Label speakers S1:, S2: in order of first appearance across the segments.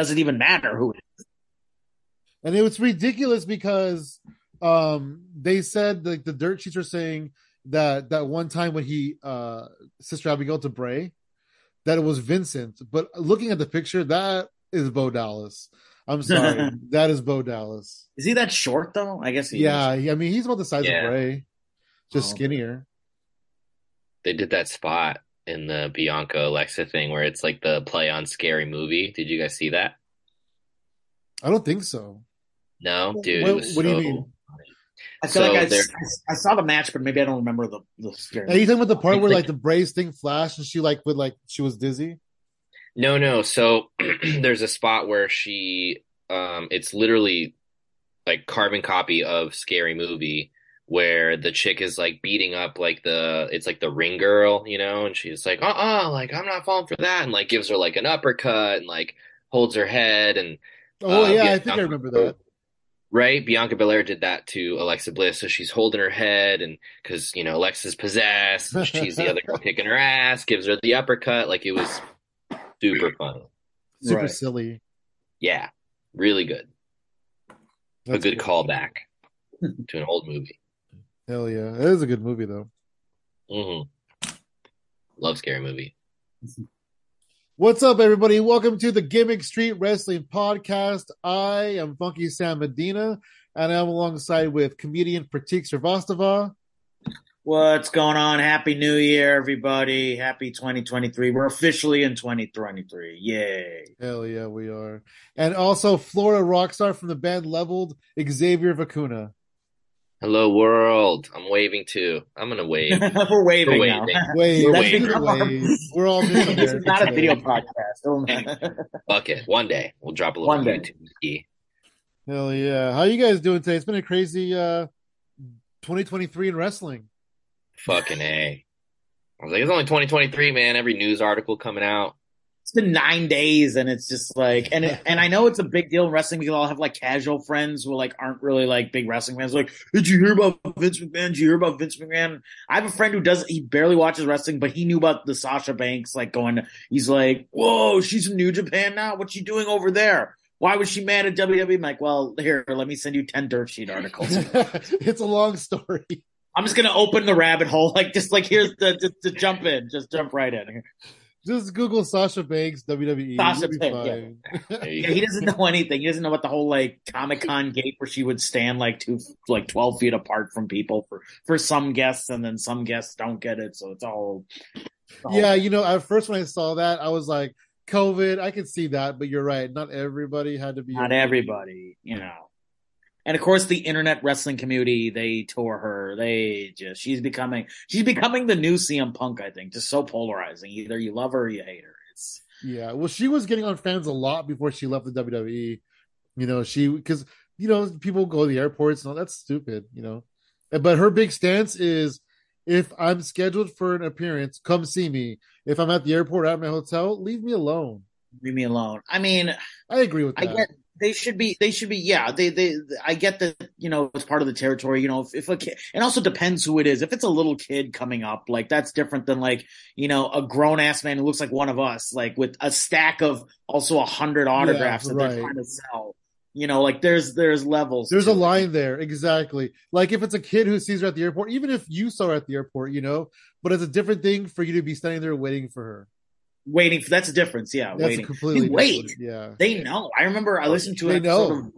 S1: doesn't even matter who it is.
S2: And it was ridiculous because um they said like the dirt sheets are saying that that one time when he uh sister Abigail to Bray that it was Vincent, but looking at the picture, that is Bo Dallas. I'm sorry, that is Bo Dallas.
S1: Is he that short though? I guess he
S2: Yeah,
S1: is.
S2: he- I mean he's about the size
S3: Yeah.
S2: of Bray, just
S1: Oh.
S2: skinnier.
S3: They did that spot in the Bianca Alexa thing where it's like the play on scary movie. Did you guys see that?
S2: I don't think so.
S3: No, dude.
S2: What-
S3: it was
S2: what do you mean?
S1: I feel
S3: So
S1: like I,
S3: there-
S1: I saw the match, but maybe I don't remember the the scary.
S2: Are you talking about the part where
S3: like-
S2: like the Braves thing flashed and she like would like she was dizzy?
S3: No, no. So there's a spot where she, um, it's literally like carbon copy of Scary Movie, where the chick is like beating up like the, it's like the ring girl, you know, and she's like, uh, uh like I'm not falling for that, and like gives her like an uppercut and like holds her head and
S2: Oh
S3: Uh,
S2: yeah,
S3: yeah,
S2: I think I remember that.
S3: right. Bianca Belair did that to Alexa Bliss, so she's holding her head and because you know Alexa's possessed, and she's the other girl kicking her ass, gives her the uppercut, like it was super fun.
S2: Super
S1: Right.
S2: silly.
S3: Yeah, really good.
S2: That's
S3: a good
S2: cool.
S3: callback to an old movie.
S2: Hell yeah, it is a good movie though.
S3: hmm Love scary movie.
S2: What's up, everybody? Welcome to the Gimmick Street Wrestling Podcast. I am Funky Sam Medina, and I'm alongside with comedian Pratik Srivastava.
S1: What's going on? Happy New Year, everybody! Happy 2023. We're officially in 2023. Yay!
S2: Hell yeah, we are. And also Florida rock star from the band Leveled, Xavier Vacuna.
S3: Hello world. I'm waving too. I'm gonna wave.
S1: We're waving
S3: We're
S1: now.
S3: waving.
S2: Wait,
S3: We're
S1: That's
S3: waiting.
S1: our-
S2: We're all
S1: this is
S2: American
S1: not a video podcast.
S3: Fuck it. One day we'll drop a little
S1: One day.
S3: YouTube ski.
S2: Hell yeah. How you guys doing today? It's been a crazy uh 2023 in wrestling.
S3: Fucking a. I was like, it's only 2023, man. Every news article coming out.
S1: It's been nine days, and it's just like, and it, and I know it's a big deal in wrestling because I'll have like casual friends who like aren't really like big wrestling fans. Like, did you hear about Vince McMahon? Did you hear about Vince McMahon? I have a friend who does he barely watches wrestling, but he knew about the Sasha Banks like going. He's like, whoa, she's in New Japan now. What's she doing over there? Why was she mad at WWE? I'm like, well, here, let me send you ten dirt sheet articles.
S2: it's a long story.
S1: I'm just gonna open the rabbit hole, like just like here's the just to jump in, just jump right in.
S2: Just Google Sasha Banks WWE.
S1: Sasha Banks.
S3: There
S1: Yeah, he doesn't know anything. He doesn't know about the whole like Comic Con gate where she would stand like two, like twelve feet apart from people for for some guests, and then some guests don't get it. So it's all. it's all-
S2: Yeah, you know, at first when I saw that, I was like, COVID, I could see that, but you're right. Not everybody had to be.
S1: not everybody, you know. And of course, the internet wrestling community they tore her. They just she's becoming she's becoming the new CM Punk. I think just so polarizing. Either you love her or you hate her. It's
S2: Yeah, well, she was getting on fans a lot before she left the WWE. You know, she because you know people go to the airports and all that's stupid. You know, but her big stance is if I'm scheduled for an appearance, come see me. If I'm at the airport at my hotel, leave me alone.
S1: Leave me alone. I mean,
S2: I agree with
S1: I
S2: that.
S1: get they should be they should be yeah they they I get that you know it's part of the territory you know if, if a kid it also depends who it is if it's a little kid coming up like that's different than like you know a grown ass man who looks like one of us like with a stack of also a hundred autographs that
S2: right.
S1: they're trying to sell you know like there's there's levels
S2: There's a line there, exactly. Like if it's a kid who sees her at the airport, even if you saw her at the airport, you know, but it's a different thing for you to be standing there waiting for her.
S1: Waiting for that's a difference yeah
S2: That's
S1: waiting
S2: completely
S1: You wait.
S2: Yeah.
S1: They know. I remember I listened to it. They
S2: know.
S1: of-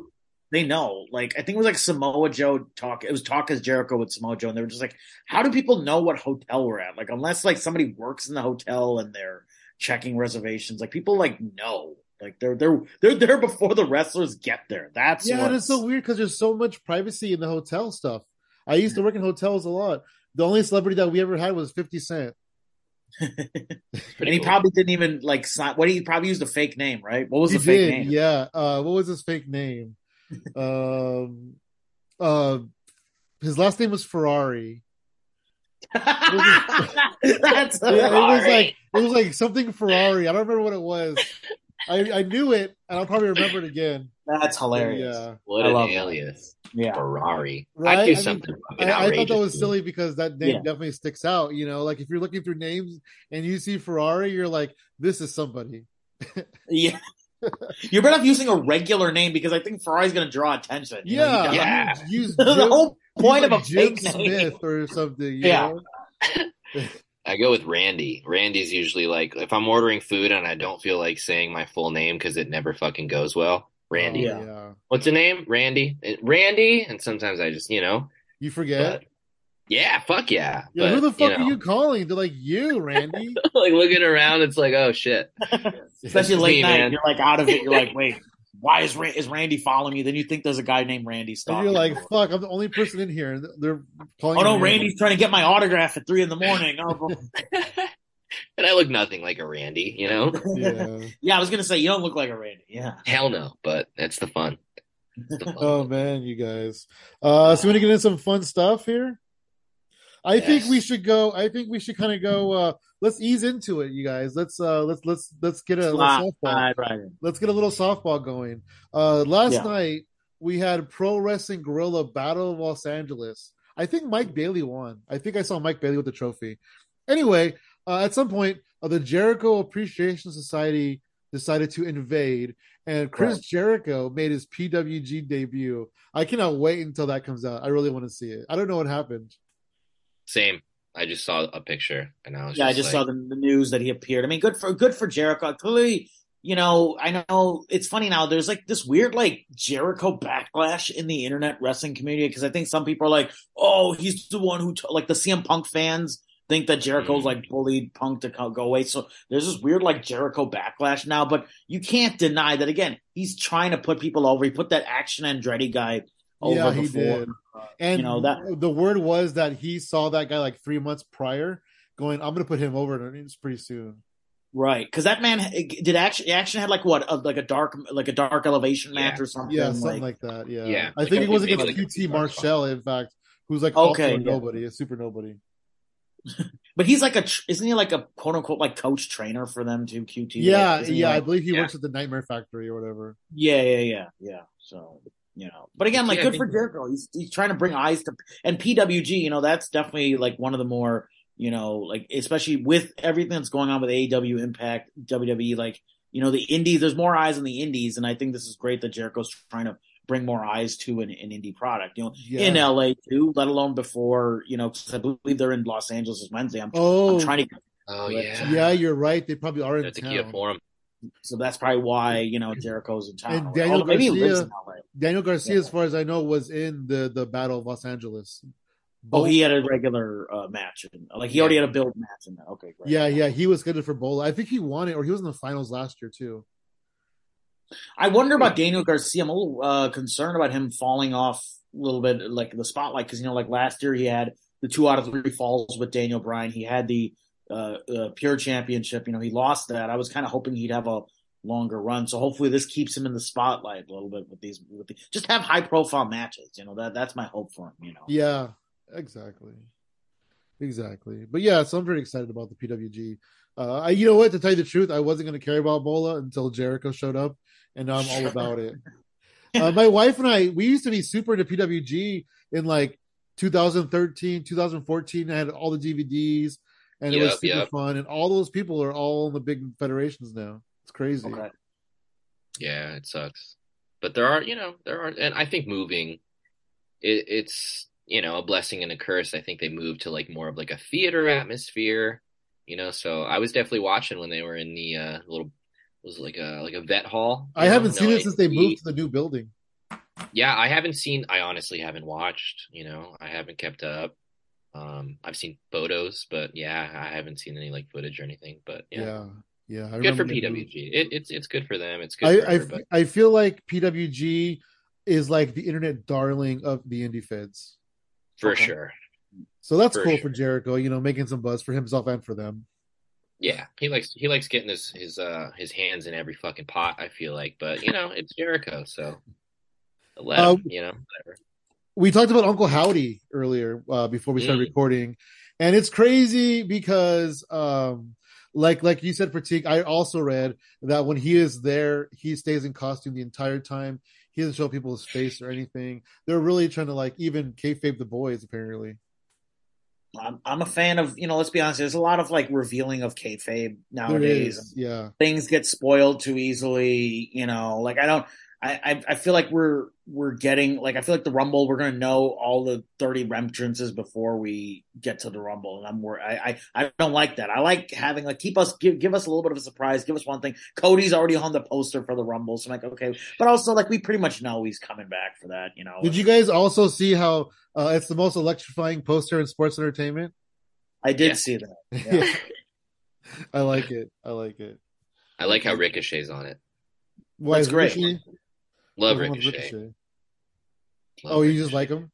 S1: they know. Like I think it was like Samoa Joe talk. It was Talk Is Jericho with Samoa Joe, and they were just like, "How do people know what hotel we're at? Like unless like somebody works in the hotel and they're checking reservations, like people like know. Like they're they're they're there before the wrestlers get there. That's
S2: Yeah,
S1: what's-
S2: it's so weird because there's so much privacy in the hotel stuff. I used to work in hotels a lot. The only celebrity that we ever had was 50 Cent.
S1: And
S3: Pretty
S1: he
S3: cool.
S1: probably didn't even like sign. What he probably used a fake name, right? What was
S2: he
S1: the fake
S2: did,
S1: name?
S2: yeah. Uh, what was his fake name? um, uh, his last name was Ferrari.
S1: That's
S2: Yeah, it was
S1: Ferrari.
S2: like it was like something Ferrari. I don't remember what it was. I, I knew it, and I'll probably remember it again.
S1: that's hilarious.
S2: Yeah,
S3: What
S1: I
S3: an
S1: love that.
S3: alias.
S1: Yeah.
S3: Ferrari.
S2: Right?
S3: I'd
S2: I
S3: do
S2: mean,
S3: something fucking
S2: I, I thought that was silly because that name
S1: Yeah.
S2: definitely sticks out. You know, like if you're looking through names and you see Ferrari, you're like, this is somebody.
S1: Yeah. You're better off using a regular name because I think Ferrari's going to draw attention. you know,
S2: Yeah,
S1: you got-
S3: Yeah.
S2: I mean, use
S1: the whole point
S2: use
S1: of a
S2: like Jim
S1: fake name.
S2: Smith or something. you
S1: Yeah.
S2: know?
S3: I go with Randy. Randy's usually like if I'm ordering food and I don't feel like saying my full name because it never fucking goes well. Randy.
S2: Oh,
S1: Yeah.
S2: yeah.
S3: What's the name? Randy. Randy. And sometimes I just, you know,
S2: You forget.
S3: but yeah, fuck yeah.
S2: yeah,
S3: But,
S2: who the fuck
S3: you
S2: are you calling? They're like you, Randy.
S3: like looking around, it's like, oh shit.
S1: Especially late
S3: me,
S1: night,
S3: man.
S1: you're like out of it. You're like, wait, why is Ra- is Randy following me? Then you think there's a guy named Randy
S2: and
S1: stalking.
S2: you're like,
S1: you.
S2: fuck, I'm the only person in here. They're calling.
S1: oh no,
S2: me
S1: Randy's trying to get my autograph at three in the morning. Oh,
S3: and I look nothing like a Randy, you know?
S2: Yeah.
S1: yeah, I was gonna say you don't look like a Randy. Yeah,
S3: Hell no, but that's the fun. It's the fun.
S2: Oh man, you guys. Uh, so we want to get into some fun stuff here. I think we should go. I think we should kind of go. Uh, let's ease into it, you guys. Let's uh, let's let's let's get a little softball.
S1: right in.
S2: Let's get a little softball going. Uh, last
S1: Yeah.
S2: night we had Pro Wrestling Guerrilla Battle of Los Angeles. I think Mike Bailey won. I think I saw Mike Bailey with the trophy. Anyway, uh, at some point, uh, the Jericho Appreciation Society decided to invade, and Chris
S1: Right.
S2: Jericho made his PWG debut. I cannot wait until that comes out. I really want to see it. I don't know what happened.
S3: Same. I just saw a picture and I was
S1: Yeah, I
S3: just
S1: just
S3: like,
S1: saw the, the news that he appeared. I mean, good for good for Jericho. Clearly, you know, I know it's funny now. There's like this weird like Jericho backlash in the internet wrestling community because I think some people are like, "Oh, he's the one who t-, like the CM Punk fans think that Jericho's
S3: Mm.
S1: like bullied Punk to go away." So there's this weird like Jericho backlash now. But you can't deny that again. He's trying to put people over. He put that Action Andretti guy over
S2: yeah, he
S1: before.
S2: did. And
S1: you know, that-
S2: the word was that he saw that guy like three months prior, going, "I'm going to put him over," and it's pretty soon.
S1: Right, because that man did action. Action had like what, a, like a dark, like a dark elevation match
S3: Yeah.
S1: or something.
S2: Yeah, something like, that. Yeah,
S3: Yeah,
S2: I
S3: like
S2: think
S3: a-
S2: it was against
S3: like
S2: QT
S3: two-part
S2: Marshall, in fact, who's like
S1: Okay,
S2: also a
S1: yeah.
S2: nobody, a super nobody.
S1: But he's like a, isn't he like a quote unquote like coach trainer for them too? QT.
S2: Yeah,
S1: Like, isn't
S2: yeah, I believe he
S3: Yeah.
S2: works at the Nightmare Factory or whatever.
S1: yeah, yeah, yeah, yeah. So you know, but again, like
S3: Yeah,
S1: good for Jericho. He's he's trying to bring eyes to and PWG. You know, that's definitely like one of the more you know, like especially with everything that's going on with AEW Impact, WWE. Like you know, the Indies. There's more eyes on the Indies, and I think this is great that Jericho's trying to bring more eyes to an, an indie product. You know,
S2: Yeah.
S1: in LA too, let alone before, you know, because I believe they're in Los Angeles this Wednesday. I'm,
S2: Oh,
S1: I'm trying to,
S3: Oh
S1: But,
S3: yeah.
S2: yeah, you're right. They probably are in
S3: That's a
S2: town.
S3: Kia Forum.
S1: so that's probably why, you know, Jericho's in town.
S2: And Daniel
S1: Although maybe he lives
S2: Garcia-
S1: in LA.
S2: Daniel Garcia,
S1: Yeah.
S2: as far as I know, was in the the Battle of Los Angeles.
S1: Oh, he had a regular uh, match. In, like he already had a build match in that. Okay, great.
S2: Yeah, yeah, he was scheduled for Bola. I think he won it, or he was in the finals last year too.
S1: I wonder about Daniel Garcia. I'm a little uh, concerned about him falling off a little bit, like the spotlight, because you know, like last year he had the two out of three falls with Daniel Bryan. He had the uh, uh, Pure Championship. You know, he lost that. I was kind of hoping he'd have a longer run. So hopefully this keeps him in the spotlight a little bit with these. With the, just have high profile matches. You know, that that's my hope for him. You know.
S2: Yeah, exactly, exactly. But yeah, so I'm very excited about the PWG. Uh, I, you know what? To tell you the truth, I wasn't going to care about Bola until Jericho showed up, and now I'm all about it. Uh, my wife and I, we used to be super into PWG in like 2013, 2014. I had all the DVDs, and it was super
S3: yep.
S2: fun. And all those people are all in the big federations now. It's crazy.
S1: Okay.
S3: Yeah, it sucks. But there are, you know, there are, and I think moving, it, it's, you know, a blessing and a curse. I think they moved to like more of like a theater atmosphere, you know. So I was definitely watching when they were in the uh, little, was like a like a vet hall.
S2: I
S3: know,
S2: haven't seen it since they moved to the new building.
S3: Yeah, I haven't seen. I honestly haven't watched. You know, I haven't kept up. Um, I've seen photos, but yeah, I haven't seen any like footage or anything. But yeah,
S2: Yeah, yeah. I
S3: good for
S2: remember they moved.
S3: PWG. It, it's it's good for them. It's good for
S2: I, I. I feel like PWG is like the internet darling of the indie feds.
S3: for
S1: okay.
S3: sure.
S2: So that's
S3: For
S2: cool
S3: sure.
S2: for Jericho, you know, making some buzz for himself and for them.
S3: Yeah, he likes he likes getting his his uh his hands in every fucking pot. I feel like, but you know, it's Jericho, so let him.
S2: Um,
S3: You know, whatever.
S2: We talked about Uncle Howdy earlier uh, before we started
S3: Mm.
S2: recording, and it's crazy because, um, like like you said, Pratik, I also read that when he is there, he stays in costume the entire time. He doesn't show people his face or anything. They're really trying to like even kayfabe the boys, apparently.
S1: I'm, I'm a fan of you know. Let's be honest. There's a lot of like revealing of kayfabe nowadays.
S2: is, yeah.
S1: Things get spoiled too easily. You know, like I don't. I, I I feel like we're we're getting like I feel like the Rumble we're gonna know all the thirty entrances before we get to the Rumble and I'm wor- I, I I don't like that I like having like keep us give give us a little bit of a surprise give us one thing Cody's already on the poster for the Rumble so I'm like okay but also like we pretty much know he's coming back for that you know
S2: Did you guys also see how uh, it's the most electrifying poster in sports entertainment?
S1: I did
S3: Yeah.
S1: see that Yeah.
S2: I like it. I like it.
S3: I like how Ricochet's on it.
S2: Why
S1: That's
S2: is
S1: great.
S2: Ricochet?
S3: Love Ricochet.
S2: Ricochet.
S3: Love
S2: Oh, you just like him?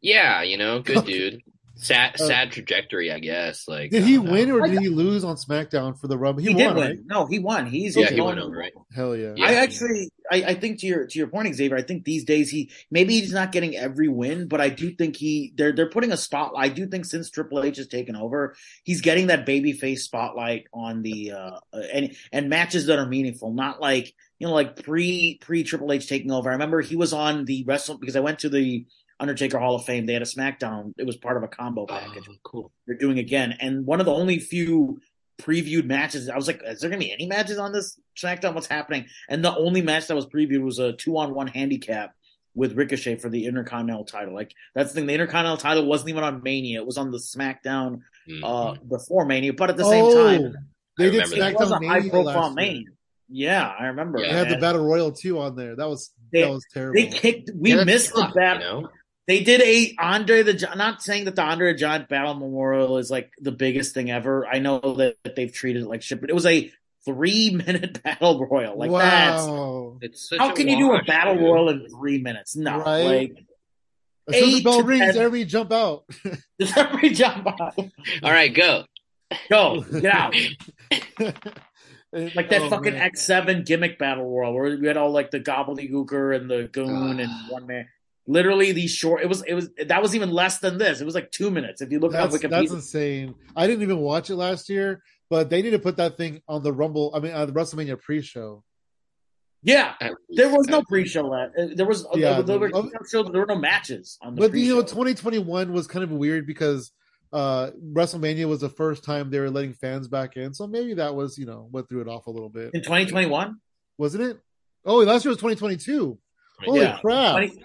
S3: Yeah, you know, good dude. Sad,
S2: Uh,
S3: sad trajectory, I guess. Like,
S2: Did he
S3: don't know.
S2: win or did he lose on SmackDown for the rub? He,
S1: he,
S2: won,
S1: did win
S2: right?
S1: no he won he's
S3: Yeah, he went over, right?
S2: Hell yeah.
S3: Yeah.
S1: I actually, I, I think to your to your point, Xavier. I think these days he maybe he's not getting every win, but I do think he they're they're putting a spotlight. I do think since Triple H has taken over, he's getting that babyface spotlight on the uh and and matches that are meaningful, not like you know like pre pre Triple H taking over. I remember he was on the wrestle because I went to the Undertaker Hall of Fame. They had a SmackDown. It was part of a combo package
S3: Oh, cool.
S1: they're doing again. And one of the only few previewed matches, I was like, is there going to be any matches on this SmackDown? What's happening? And the only match that was previewed was a two on one handicap with Ricochet for the Intercontinental title. Like, that's the thing. The Intercontinental title wasn't even on Mania. It was on the SmackDown
S3: Mhm.
S1: uh, before Mania. But at the same
S2: oh,
S1: time,
S2: they did
S3: remember
S1: it was
S2: SmackDown
S1: a high
S2: Mania
S1: profile
S2: last.
S1: Mania. Yeah, I remember.
S3: Yeah.
S2: They had the Battle Royal 2 on there. That was
S1: They-
S2: that was terrible.
S1: They kicked. We
S3: Yeah,
S1: missed the battle.
S3: You know?
S1: They did a Andre the Gi- not saying that the Andre the Giant Battle Memorial is like the biggest thing ever. I know that, that they've treated it like shit, but it was a three minute battle royal. Like that's
S2: wow.
S3: It's such
S1: how
S3: a
S1: can you do a battle
S3: dude.
S1: royal in three minutes? No,
S2: Right?
S1: like
S2: As soon as the bell rings,
S1: ten-
S2: every jump out.
S1: just every jump out.
S3: All right, go.
S1: Go, get out. Like that
S2: oh,
S1: fucking
S2: man.
S1: X seven gimmick battle royal where we had all like the gobbledygooker and the goon and one man. Literally the short it was it was that was even less than this. It was like two minutes. If you look
S2: That's,
S1: up Wikipedia.
S2: that's insane. I didn't even watch it last year, but they need to put that thing on the Rumble. I mean, on the WrestleMania pre-show.
S1: yeah. There was no pre-show. Uh, there was
S2: Yeah,
S1: there, were, there were no matches on the.
S2: But you know, 2021 was kind of weird because uh WrestleMania was the first time they were letting fans back in, so maybe that was you know what threw it off a little bit,
S1: in 2021.
S2: wasn't it? Oh, last year was 2022. Holy
S1: Yeah.
S2: crap!
S1: 20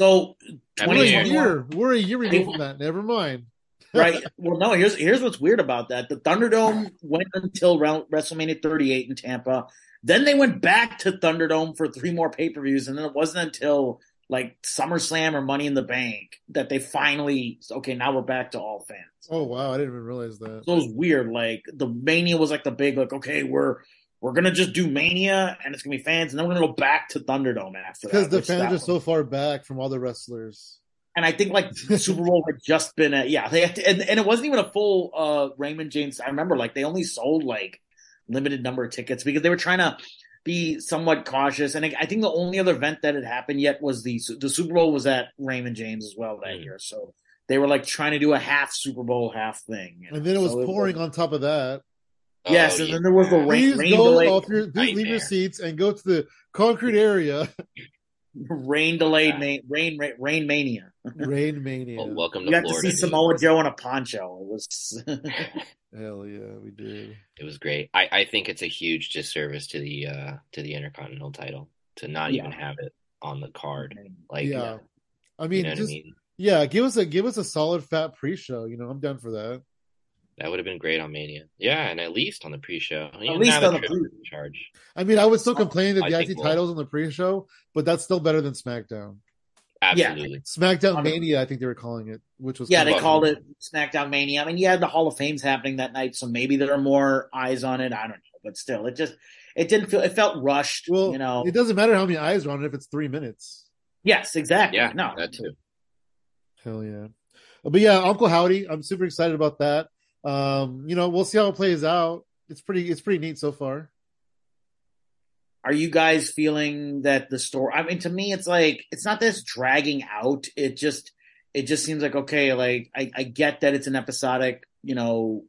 S1: so
S3: Happy
S2: We're
S3: New
S2: a
S3: Year.
S1: 2021,
S2: year. We're a year removed from that. Never mind.
S1: right? Well, no. Here's here's what's weird about that. The Thunderdome went until WrestleMania 38 in Tampa. Then they went back to Thunderdome for three more pay per views, and then it wasn't until like SummerSlam or Money in the Bank that they finally okay. Now we're back to all fans.
S2: Oh wow, I didn't even realize that.
S1: So it was weird. Like the Mania was like the big like okay we're we're gonna just do Mania and it's gonna be fans, and then we're gonna go back to Thunderdome after that.
S2: Because the fans
S1: that
S2: are so far back from all the wrestlers.
S1: and I think like Super Bowl had just been a yeah they had to, and, and it wasn't even a full uh Raymond James. I remember like they only sold like limited number of tickets because they were trying to be somewhat cautious. And I, I think the only other event that had happened yet was the the Super Bowl was at Raymond James as well that
S3: Mm.
S1: year. So they were like trying to do a half Super Bowl half thing. you know?
S2: And then it was
S1: So
S2: pouring on top of that.
S3: Oh,
S1: Yes, and
S3: yeah.
S1: then there was the rain,
S2: Please
S1: rain
S2: go
S1: delay,
S2: off your, please leave your seats and go to the concrete area.
S1: rain delayed, ma- rain, rain, rain mania.
S2: Rain mania.
S3: Well, welcome
S1: You
S3: to
S1: got to see
S3: dude.
S1: Samoa Joe in a poncho. It was
S2: Hell yeah, we did.
S3: It was great. I, I think it's a huge disservice to the uh to the Intercontinental title to not
S1: Yeah.
S3: even have it on the card. Like,
S2: yeah. I
S3: you
S2: mean,
S3: know what
S2: just
S3: I mean?
S2: yeah, give us a give us a solid fat pre-show. You know, I'm down for that.
S3: That would have been great on Mania. Yeah, and at least on the pre-show. At
S1: least on the pre-
S3: charge.
S2: I mean, I would still complain that
S3: I
S2: the
S3: think
S2: IC
S3: we'll-
S2: titles on the pre-show, but that's still better than SmackDown.
S3: Absolutely.
S2: SmackDown
S1: Um,
S2: Mania, I think they were calling it, which was
S1: Yeah, they
S3: Well,
S1: called it SmackDown Mania. I mean, you had the Hall of Fame's happening that night, so maybe there are more eyes on it. I don't know, but still, it just it didn't feel it felt rushed.
S2: Well,
S1: you know,
S2: it doesn't matter how many eyes are on it if it's three minutes.
S1: yes, exactly.
S3: Yeah,
S1: no,
S3: that too.
S2: Hell yeah. But yeah, Uncle Howdy, I'm super excited about that. Um, you know, we'll see how it plays out. It's pretty it's pretty neat so far.
S1: are you guys feeling that the story? I mean, to me, it's like it's not this dragging out. It just it just seems like okay. Like I, I get that it's an episodic, you know,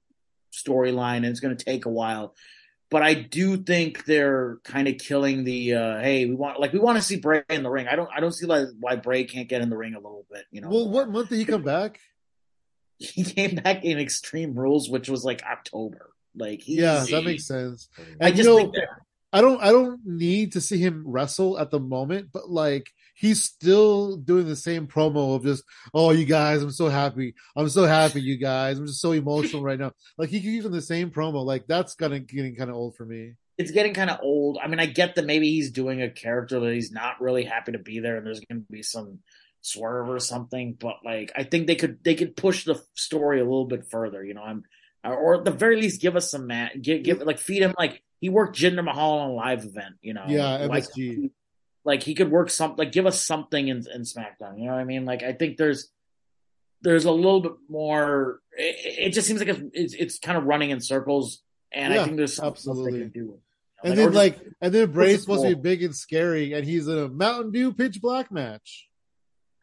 S1: storyline and it's going to take a while. But I do think they're kind of killing the uh hey we want like we want to see Bray in the ring. I don't I don't see like why Bray can't get in the ring a little bit. You know,
S2: Well, what month did he come back?
S1: he came back in Extreme Rules, which was like October. Like he's,
S2: Yeah, that makes sense.
S1: I just
S2: you know,
S1: think that
S2: I don't I don't need to see him wrestle at the moment, but like he's still doing the same promo of just, oh you guys, I'm so happy. I'm so happy, you guys. I'm just so emotional right now. Like he keeps using the same promo. Like that's kind of getting kind of old for me.
S1: it's getting kind of old. I mean, I get that maybe he's doing a character that he's not really happy to be there, and there's going to be some swerve or something. But like, I think they could they could push the story a little bit further. You know, I'm or at the very least give us some mat, give, give like feed him like he worked Jinder Mahal on a live event. You know,
S2: Yeah,
S1: like,
S2: MSG.
S1: like he could work some like give us something in, in SmackDown. You know what I mean? Like I think there's there's a little bit more. It, it just seems like it's, it's it's kind of running in circles, and
S2: Yeah,
S1: I think there's something
S2: absolutely.
S1: they can do.
S2: And
S1: or
S2: then
S1: just-
S2: like and then Bray's supposed to be big and scary, and he's in a Mountain Dew pitch black match.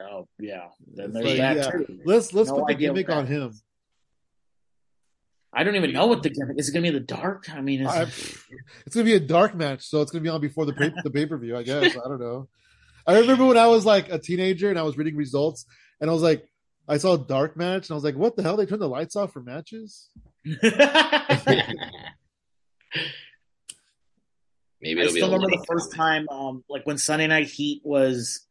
S1: Oh yeah, then there's
S2: like,
S1: that
S2: yeah.
S1: too.
S2: Let's let's
S1: No
S2: put the gimmick on him.
S1: I don't even know what the gimmick is. It going to be the dark? I mean, is
S2: I, it's gonna be a dark match, so it's gonna be on before the pay, the pay per view. I guess I don't know. I remember when I was like a teenager and I was reading results, and I was like, I saw a dark match, and I was like, what the hell? They turned the lights off for matches?
S3: Maybe
S1: I
S3: it'll be.
S1: still
S3: a
S1: remember the first time, um, like when Sunday Night Heat was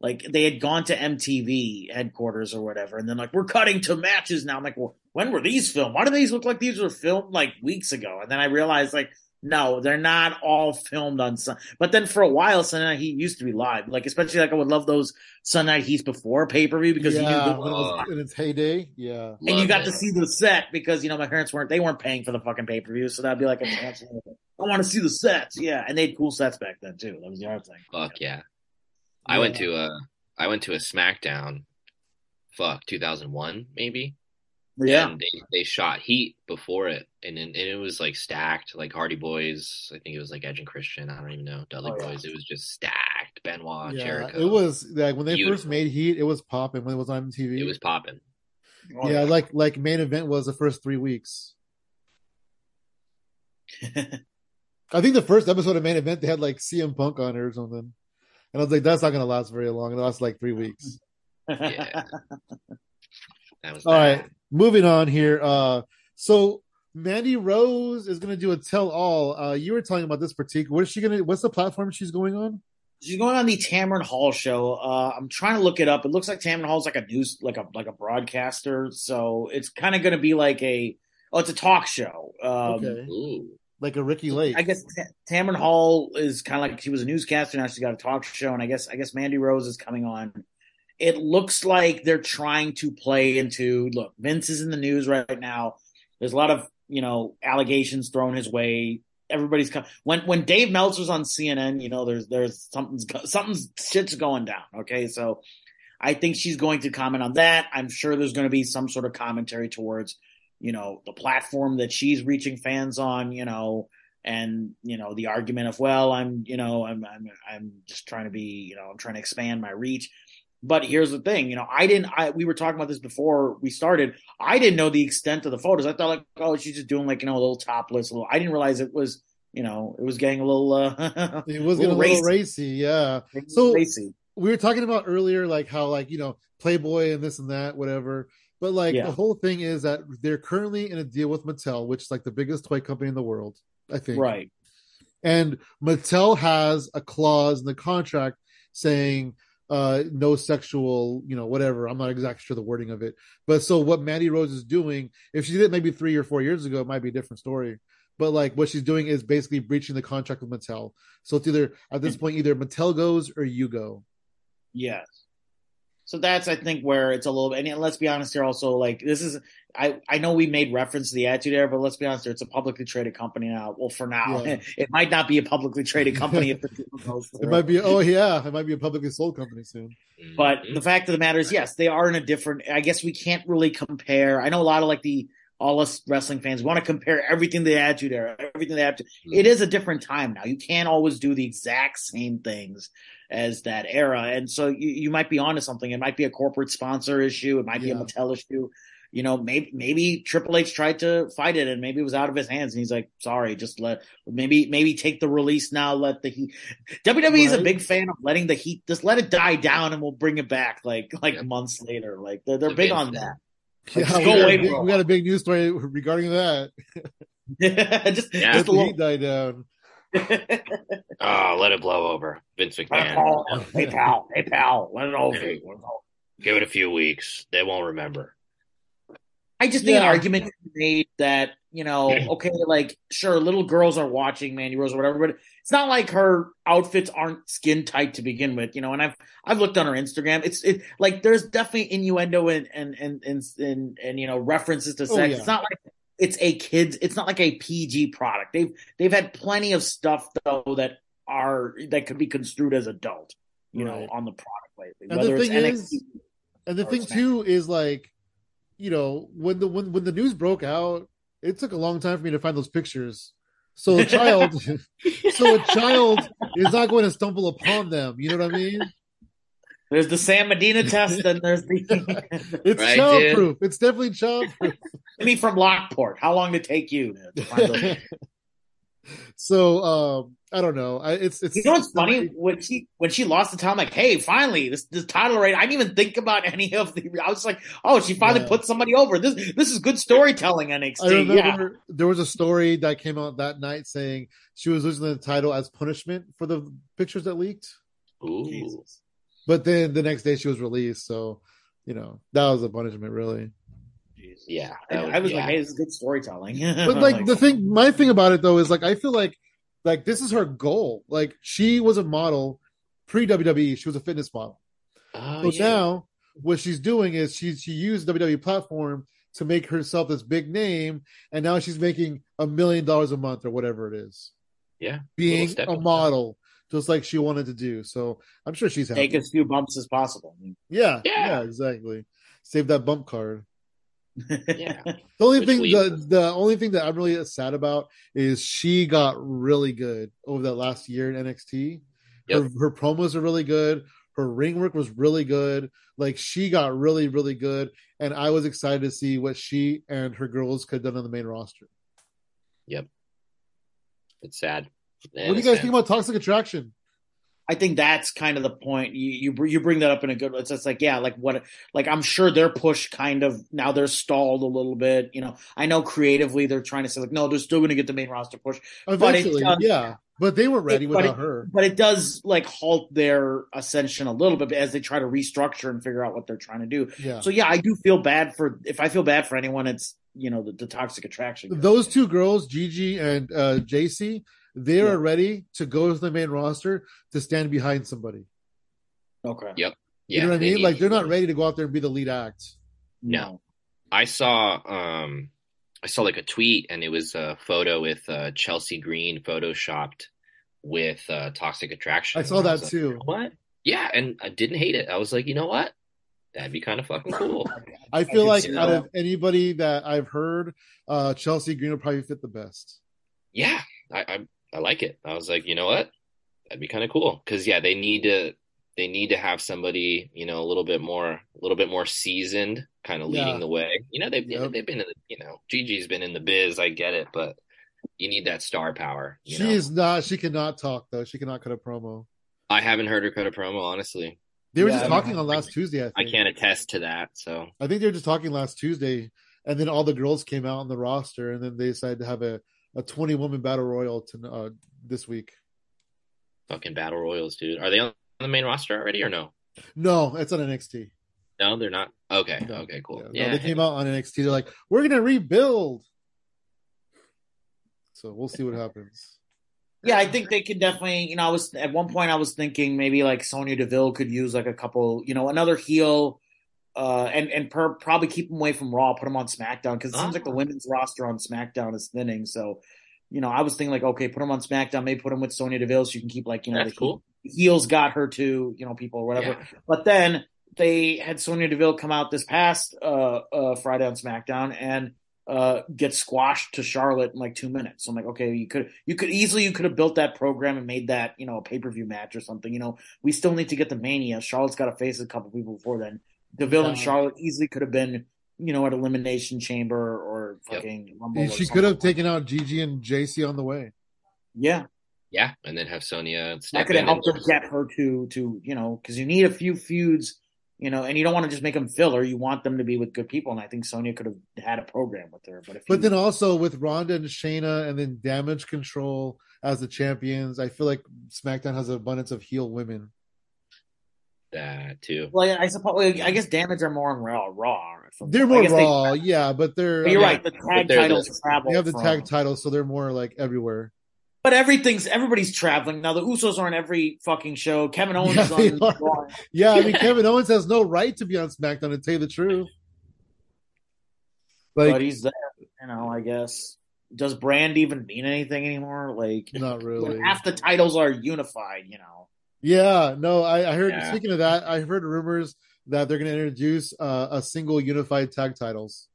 S1: like they had gone to MTV headquarters or whatever, and then like we're cutting to matches now. I'm like, well, when were these filmed? Why do these look like these were filmed like weeks ago? And then I realized like. No, they're not all filmed on Sun. But then for a while, Sunday Night Heat used to be live. Like especially like I would love those Sunday Night Heats before pay per view because you
S2: yeah,
S1: knew
S2: when it was uh, in its heyday. Yeah,
S1: and you got
S3: it.
S1: to see the set because you know my parents weren't they weren't paying for the fucking pay per view, so that'd be like a chance. I want to see the sets, yeah, and they had cool sets back then too. That was the other thing.
S3: Fuck yeah. I went to a I went to a SmackDown. Fuck, 2001 maybe.
S1: Yeah,
S3: And they, they shot Heat before it, and then- and it was like stacked, like Hardy Boys. I think it was like Edge and Christian. I don't even know Dudley
S1: Oh, yeah.
S3: Boys. It was just stacked. Benoit,
S2: yeah.
S3: Jericho.
S2: It was like when they first made Heat, it was popping when it was on TV.
S3: It was popping.
S1: Oh,
S2: yeah, like like main event was the first three weeks. I think the first episode of main event they had like CM Punk on it or something, and I was like, that's not gonna last very long. It lasts like three weeks.
S3: Yeah.
S2: All
S3: bad.
S2: right, moving on here. Uh, so Mandy Rose is going to do a tell all. Uh, you were talking about this particular. What is she going to? What's the platform she's going on?
S1: She's going on the Tamron Hall show. Uh, I'm trying to look it up. It looks like Tamron Hall's like a news, like a like a broadcaster. So it's kind of going to be like a oh, it's a talk show. Um,
S2: okay,
S3: Ooh.
S2: Like a Ricki Lake.
S1: I guess T- Tamron Hall is kind of like she was a newscaster now she's got a talk show, and I guess I guess Mandy Rose is coming on. It looks like they're trying to play into look. Vince is in the news right now. There's a lot of you know allegations thrown his way. Everybody's come when when Dave Meltzer's on CNN. You know, there's there's something's something's shit's going down. Okay, so I think she's going to comment on that. I'm sure there's going to be some sort of commentary towards you know the platform that she's reaching fans on. You know, and you know the argument of well, I'm you know I'm I'm I'm just trying to be you know I'm trying to expand my reach. But here's the thing, you know, I didn't. I we were talking about this before we started. I didn't know the extent of the photos. I thought like, oh, she's just doing like you know a little topless. A little. I didn't realize it was you know it was getting a little. uh
S2: it was
S1: a
S2: getting a
S1: little
S2: little racy. Yeah, So-
S1: racy.
S2: we were talking about earlier, like how like you know Playboy and this and that, whatever. But like
S1: Yeah.
S2: the whole thing is that they're currently in a deal with Mattel, which is like the biggest toy company in the world, I think.
S1: Right.
S2: And Mattel has a clause in the contract saying uh no sexual, you know, whatever. I'm not exactly sure the wording of it. But so what Mandy Rose is doing, if she did it maybe three or four years ago, it might be a different story. But like what she's doing is basically breaching the contract with Mattel. So it's either at this point either Mattel goes or you go.
S1: Yes. So that's I think where it's a little bit. And let's be honest here, also like this is I I know we made reference to the attitude era, but let's be honest here, it's a publicly traded company now. Well, for now,
S2: Yeah.
S1: it might not be a publicly traded company if the deal goes
S2: It might be oh yeah, it might be a publicly sold company soon.
S1: But the fact of the matter is, yes, they are in a different. I guess we can't really compare. I know a lot of like the all us wrestling fans want to compare everything to the Attitude Era, everything to the Attitude. It is a different time now. You can't always do the exact same things as that era, and so you, you might be onto something. It might be a corporate sponsor issue. It might be a
S2: Yeah.
S1: Mattel issue. You know, maybe maybe Triple H tried to fight it, and maybe it was out of his hands, and he's like, "Sorry, just let maybe maybe take the release now. Let the heat." WWE is a big fan of letting the heat just let it die down, and we'll bring it back like like
S3: Yep.
S1: months later. Like they're they're
S3: The
S1: big on
S3: thing.
S1: That.
S2: Yeah, we,
S1: go
S2: got a
S1: away,
S2: big, we got a big news story regarding that.
S1: just,
S3: Yeah.
S1: just
S2: Let
S1: a
S2: the heat
S1: little.
S2: die down.
S3: Oh, let it blow over. Vince McMahon.
S1: pal, hey pal, hey pal, let it over.
S3: Hey. Give it a few weeks. They won't remember.
S1: I just think an argument made that you know, okay, like sure, little girls are watching Mandy Rose or whatever, but it's not like her outfits aren't skin tight to begin with, you know. And I've I've looked on her Instagram. It's it like there's definitely innuendo and and and and and, and you know references to oh, sex.
S2: Oh, yeah.
S1: It's not like it's a kids. It's not like a PG product. They've they've had plenty of stuff though that are that could be construed as adult, you know, on the product lately.
S2: And the
S1: Whether it's
S2: thing
S1: NXT,
S2: is- And the thing too is like, you know, when the when when the news broke out, it took a long time for me to find those pictures. So a child, so a child is not going to stumble upon them. You know what I mean?
S1: there's the Sam Medina test, and there's the
S2: It's
S3: Right,
S2: child
S3: dude.
S2: proof. It's definitely child proof.
S1: I mean, from Lockport. How long did it take you to, to find those?
S2: So um, I don't know. I, it's it's
S1: You know what's funny? When she when she lost the title, I'm like, hey, finally, this this title right. I didn't even think about any of the. I was like, oh, she finally
S2: Yeah.
S1: put somebody over. This this is good storytelling,
S2: I
S1: NXT. Yeah,
S2: there was a story that came out that night saying she was losing the title as punishment for the pictures that leaked.
S3: Ooh.
S1: Jesus.
S2: But then the next day she was released, so you know that was a punishment, really.
S1: Jesus.
S3: Yeah.
S1: I,
S3: that
S1: I was
S3: yeah.
S1: like, hey, this is good storytelling.
S2: But like the thing, my thing about it though is like I feel like like this is her goal. Like she was a model pre WWE. She was a fitness model.
S3: Oh,
S2: So
S3: yeah.
S2: now what she's doing is she she used WWE platform to make herself this big name, and now she's making a million dollars a month or whatever it is.
S3: Yeah,
S2: being
S3: little stepping
S2: a model, just like she wanted to do. So I'm sure she's happy.
S1: take as few bumps as possible.
S2: yeah,
S3: Yeah.
S2: yeah, exactly. Save that bump card.
S3: Yeah.
S2: The only
S3: Which
S2: thing the, the only thing that I'm really sad about is she got really good over that last year in NXT. Her
S3: Yep.
S2: her promos are really good. Her ring work was really good. Like she got really really good, and I was excited to see what she and her girls could have done on the main roster. Yep.
S3: It's sad.
S2: what do you guys think about Toxic Attraction?
S1: I think that's kind of the point. You you br- you bring that up in a good. It's just like yeah, like what like I'm sure their push kind of now they're stalled a little bit. You know, I know creatively they're trying to say like no, they're still going to get the main roster push, But it
S2: Eventually,
S1: does-
S2: yeah, but they were ready
S1: It- but
S2: without
S1: it-
S2: her.
S1: but it does like halt their ascension a little bit as they try to restructure and figure out what they're trying to do.
S2: Yeah,
S1: So yeah, I do feel bad for if I feel bad for anyone, it's you know the, the toxic attraction. girls.
S2: those two girls, Gigi and uh, Jacy, they are ready to go to the main roster to stand behind somebody.
S1: okay,
S3: Yep.
S2: Yeah, you know what I mean?
S3: need
S2: Like they're not ready to go out there and be the lead act.
S3: No. I saw um I saw like a tweet and it was a photo with uh Chelsea Green photoshopped with uh Toxic Attraction.
S2: I saw that
S3: was like,
S2: too.
S3: "You know what? Yeah, and I didn't hate it. I was like, you know what? That'd be kind of fucking cool.
S2: I feel
S1: can
S2: like out
S1: that.
S2: of anybody that I've heard, uh, Chelsea Green would probably fit the best.
S3: Yeah, I, I I like it. I was like, you know what? That'd be kind of cool. Because yeah, they need to they need to have somebody you know a little bit more a little bit more seasoned, kind of leading
S2: Yeah.
S3: the way. You know they've
S2: Yep.
S3: they've been in the you know Gigi's been in the biz. I get it, but you need that star power. You
S2: She
S3: know?
S2: is not. She cannot talk though. She cannot cut a promo.
S3: I haven't heard her cut a promo honestly.
S2: They were
S1: Yeah,
S2: just talking on last Tuesday. I
S3: I can't attest to that. So
S2: I think they were just talking last Tuesday, and then all the girls came out on the roster, and then they decided to have a, a twenty woman battle royal to uh, this week.
S3: fucking battle royals, dude. Are they on the main roster already or no?
S2: No, it's on NXT.
S3: No, they're not. Okay,
S2: No.
S3: okay, cool.
S2: Yeah, no,
S3: Yeah,
S2: they came out on NXT. They're like, we're gonna rebuild. So we'll see what happens.
S1: Yeah, I think they could definitely. You know, I was at one point I was thinking maybe like Sonya Deville could use like a couple. You know, another heel. Uh, and and per, probably keep them away from Raw, put them on SmackDown because it seems like the
S3: Ah.
S1: women's roster on SmackDown is thinning. So, you know, I was thinking like, okay, put them on SmackDown, maybe put them with Sonya Deville so you can keep like you know
S3: That's
S1: the
S3: cool.
S1: heels got her to you know people or whatever.
S3: Yeah.
S1: But then they had Sonya Deville come out this past uh, uh, Friday on SmackDown and uh, get squashed to Charlotte in like two minutes. So I'm like, okay, you could you could easily you could have built that program and made that you know a pay per view match or something. You know, we still need to get the Mania. Charlotte's got to face a couple people before then. Deville and
S2: Yeah.
S1: Charlotte easily could have been you know at Elimination Chamber or
S3: Yep.
S1: fucking Rumble. or
S2: She
S1: something.
S2: could have taken out Gigi and Jacy on the way.
S1: yeah.
S3: Yeah, and then have Sonya
S1: That
S3: step
S1: could have
S3: in. and-
S1: helped her get her to to you know because you need a few feuds you know, and you don't want to just make them filler. You want them to be with good people, and I think Sonya could have had a program with her. But if
S2: But
S1: you-
S2: then also with Ronda and Shayna, and then Damage Control as the champions, I feel like SmackDown has an abundance of heel women.
S3: That too.
S1: well, I suppose I guess Damage are more on Raw. Raw.
S2: They're more
S1: guess they-
S2: raw, yeah, but they're
S1: but you're
S2: I
S1: right. The tag
S3: they're the-
S1: titles travel.
S2: They have the
S1: from-
S2: tag titles, so they're more like everywhere.
S1: But everything's everybody's traveling now. The Usos are on every fucking show. Kevin Owens
S2: Yeah,
S1: is on. Raw.
S2: Yeah, I mean Kevin Owens has no right to be on SmackDown to tell you the truth.
S1: but he's there. You know, I guess. Does brand even mean anything anymore? Like,
S2: not really.
S1: half the titles are unified. You know.
S2: Yeah, no, I, I heard.
S3: Yeah.
S2: Speaking of that, I heard rumors that they're going to introduce uh, a single unified tag titles.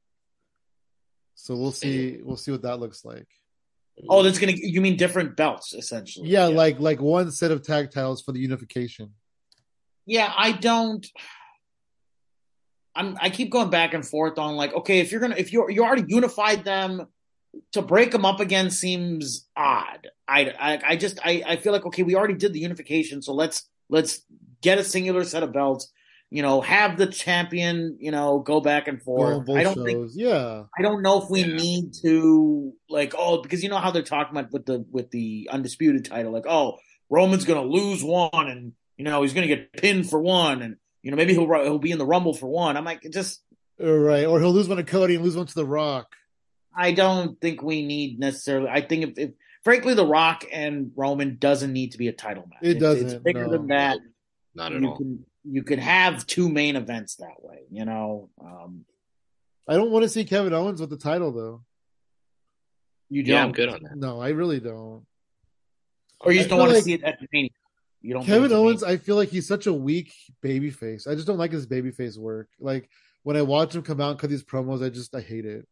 S2: So we'll see. We'll see what that looks like.
S1: Oh, that's gonna. You mean different belts, essentially?
S2: Yeah, like like one set of tag titles for the unification.
S1: yeah. I don't. I'm. I keep going back and forth on like, okay, if you're gonna, if you you already unified them, to break them up again seems odd. I, I, I just, I, I feel like okay, we already did the unification, so let's let's get a singular set of belts. You know, have the champion, you know, go back and forth.
S2: both
S1: I don't think.
S2: Yeah,
S1: I don't know if we
S3: Yeah.
S1: need to like oh because you know how they're talking about with the with the undisputed title like oh Roman's gonna lose one and you know he's gonna get pinned for one and you know maybe he'll he'll be in the rumble for one I'm like just
S2: right. Or he'll lose one to Cody and lose one to The Rock.
S1: I don't think we need necessarily I think if, if frankly The Rock and Roman doesn't need to be a title match
S2: It
S1: It's- it's
S2: doesn't,
S1: bigger
S2: no.
S1: than that
S3: Not at
S1: you
S3: all.
S1: can you can have two main events that way you know um
S2: I don't want to see Kevin Owens with the title though.
S1: you don't
S3: Yeah, I'm good on that.
S2: No, I really don't.
S1: or you
S2: I
S1: don't
S2: feel
S1: want to see it at the Mania. you don't
S2: Kevin
S1: it's a main-
S2: Owens, I feel like he's such a weak baby face. I just don't like his baby face work. Like when I watch him come out and cut these promos, I just I hate it.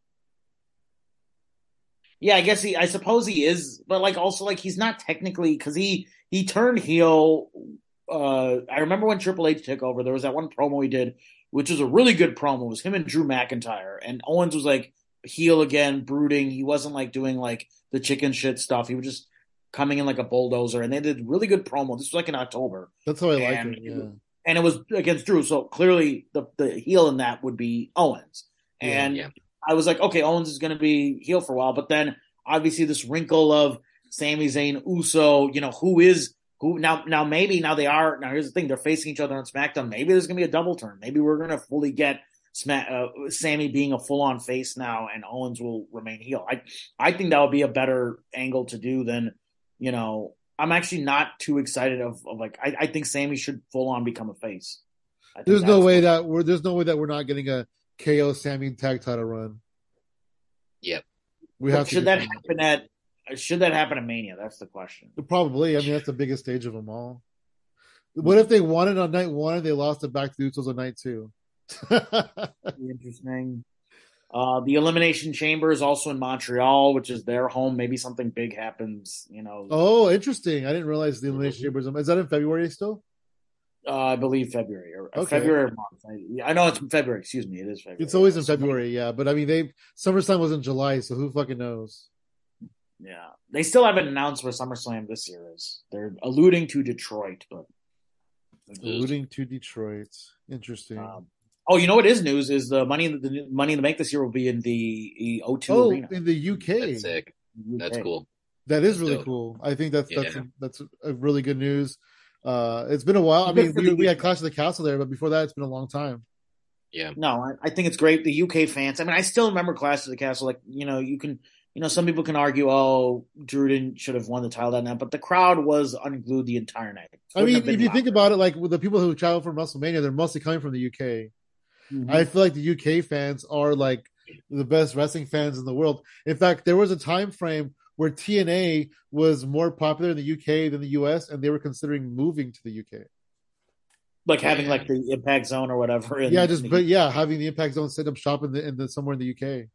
S1: Yeah, I guess he. I suppose he is, but like also like he's not technically because he he turned heel. Uh, I remember when Triple H took over. There was that one promo he did, which was a really good promo. It was him and Drew McIntyre, and Owens was like heel again, brooding. He wasn't like doing like the chicken shit stuff. He was just coming in like a bulldozer, and they did really good promo. This was like in October,
S2: That's how I like it. Yeah.
S1: and it was against Drew. So clearly, the the heel in that would be Owens,
S2: Yeah,
S1: and
S3: yeah.
S1: I was like, okay, Owens is going to be heel for a while, but then obviously this wrinkle of Sami Zayn, Uso, you know, who is who now? Now maybe now they are. Now here's the thing: they're facing each other on SmackDown. Maybe there's going to be a double turn. Maybe we're going to fully get Smack, uh, Sami being a full on face now, and Owens will remain heel. I I think that would be a better angle to do than you know. I'm actually not too excited of, of like I, I think Sami should full on become a face.
S2: There's no way that we're there's no way that we're not getting a KO Sami tag title run.
S3: Yep.
S2: We have
S1: should that happen at should that happen at Mania? That's the question.
S2: Probably. I mean, that's the biggest stage of them all. What if they won it on night one and they lost it back to the Usos on night two?
S1: Interesting. Uh, the Elimination Chamber is also in Montreal, which is their home. Maybe something big happens. You know,
S2: oh, interesting. I didn't realize the Elimination Chamber is is that in February still?
S1: Uh, I believe February or uh,
S2: Okay.
S1: February or March. I, I know it's February. Excuse me, it is February.
S2: It's always in February, yeah. But I mean, they SummerSlam was in July, so who fucking knows?
S1: Yeah, they still haven't announced where SummerSlam this year is. They're alluding to Detroit, but
S2: Alluding to Detroit. Interesting.
S1: um, oh, you know what is news is the money in the, the money in the bank this year will be in the O2
S2: oh,
S1: arena.
S2: in the UK.
S3: That's sick. That's cool.
S2: That is really
S3: Dope.
S2: cool. I think that's that's
S3: Yeah.
S2: that's a really good news. Uh, it's been a while. I mean, we, we had Clash of the Castle there, but before that, it's been a long time.
S3: Yeah.
S1: No, I, I think it's great. The UK fans. I mean, I still remember Clash of the Castle. Like, you know, you can, you know, some people can argue, oh, Drew didn't should have won the title that night, but the crowd was unglued the entire night.
S2: I mean, if you think about it, like with the people who travel from WrestleMania, they're mostly coming from the UK.
S1: Mm-hmm.
S2: I feel like the UK fans are like the best wrestling fans in the world. In fact, there was a time frame where TNA was more popular in the UK than the US, and they were considering moving to the UK.
S1: like having like the Impact Zone or whatever. in-
S2: yeah, just
S1: in the-
S2: but yeah, having the Impact Zone set up shop in the, in the somewhere in the UK.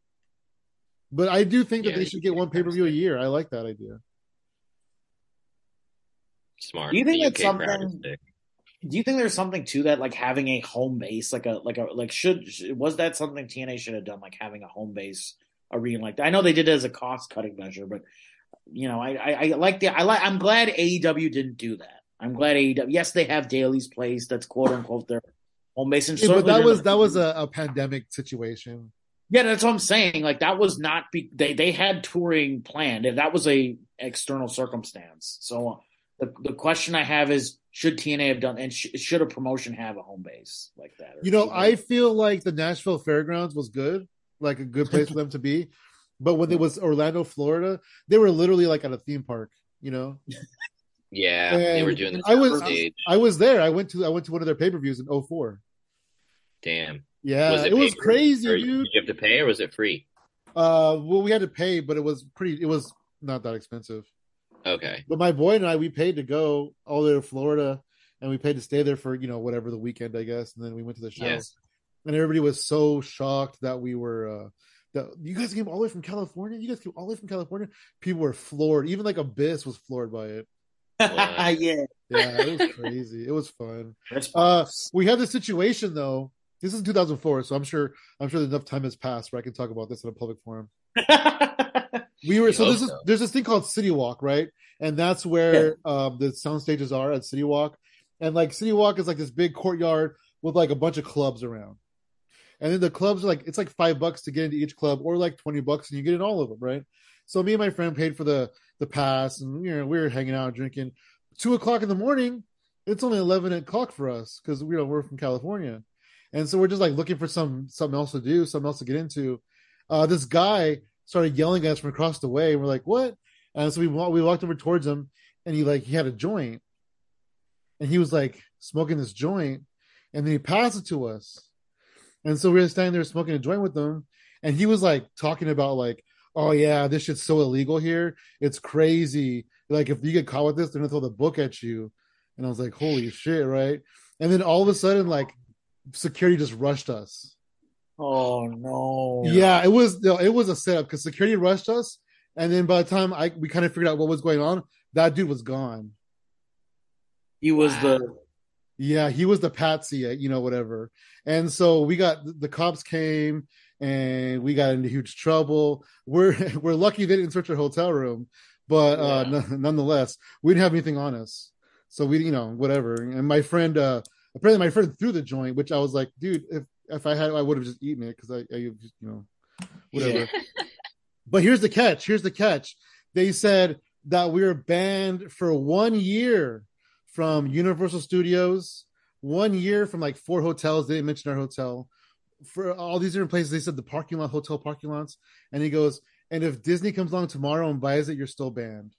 S2: But I do think that
S3: Yeah,
S2: they should get one pay per view a year. I like that idea.
S3: Smart.
S1: Do you think
S3: The
S1: that's
S3: UK crowd is
S1: something- Do you think there's something to that, like having a home base, like a like a like should was that something TNA should have done, like having a home base arena like that? I know they did it as a cost cutting measure, but you know, I, I I like the I like I'm glad AEW didn't do that. I'm glad AEW. Yes, they have Daily's place. That's quote unquote their home base. And
S2: Yeah, but that was that was a, a pandemic situation.
S1: yeah, that's what I'm saying. Like that was not be, they they had touring planned. That was a external circumstance. So uh, the the question I have is should TNA have done and sh- should a promotion have a home base like that?
S2: You know, I feel like the Nashville Fairgrounds was good, like a good place for them to be. But when it was Orlando, Florida, they were literally like at a theme park. You know,
S3: Yeah, they were doing the
S2: I was-
S3: stage.
S2: I was there. I went to I went to one of their pay per views in 04.
S3: Damn.
S2: Yeah,
S3: Was
S2: it, was crazy,
S3: Or
S2: dude.
S3: Did you have to pay or was it free?
S2: Uh, well, we had to pay, but it was pretty. It was not that expensive.
S3: Okay.
S2: But my boy and I, we paid to go all the way to Florida, and we paid to stay there for you know whatever the weekend, I guess. And then we went to the show,
S3: Yes.
S2: And everybody was so shocked that we were. uh that you guys came all the way from California. You guys came all the way from California. People were floored. Even like Abyss was floored by it.
S3: Wow.
S1: yeah,
S2: Yeah, it was crazy. it was fun. Uh, we had the situation though. This is 2004, so I'm sure I'm sure enough time has passed where I can talk about this in a public forum. We were so this is there's this thing called City Walk, right? And that's where um the sound stages are at City Walk. And like City Walk is like this big courtyard with like a bunch of clubs around. And then the clubs are like it's like five bucks to get into each club, or like twenty bucks and you get in all of them, right? So me and my friend paid for the the pass, and you know we were hanging out drinking. Two o'clock in the morning, it's only eleven o'clock for us because we know we're from California, and so we're just like looking for some something else to do, something else to get into. Uh, this guy started yelling at us from across the way, and we're like, "What?" And so we we walked over towards him, and he like he had a joint, and he was like smoking this joint, and then he passed it to us, and so we were standing there smoking a joint with him, and he was like talking about like, "Oh yeah, this shit's so illegal here, it's crazy. Like if you get caught with this, they're gonna throw the book at you." And I was like, "Holy shit!" Right? And then all of a sudden, like security just rushed us.
S1: oh no.
S2: Yeah, it was no, it was a setup because security rushed us, and then by the time I we kind of figured out what was going on, that dude was gone.
S1: he was
S3: Wow.
S1: the
S2: Yeah, he was the patsy, uh, you know, whatever. And so we got the cops came and we got into huge trouble. We're we're lucky they didn't search our hotel room, but uh n- nonetheless, we didn't have anything on us. So we, you know, whatever. And my friend, uh apparently my friend threw the joint, which I was like, dude, if if I had, I would have just eaten it because I, I, you know, whatever. But here's the catch. Here's the catch. They said that we were banned for one year from Universal Studios, one year from like four hotels. They didn't mention our hotel. For all these different places, they said the parking lot, hotel parking lots. And he goes, and if Disney comes along tomorrow and buys it, you're still banned.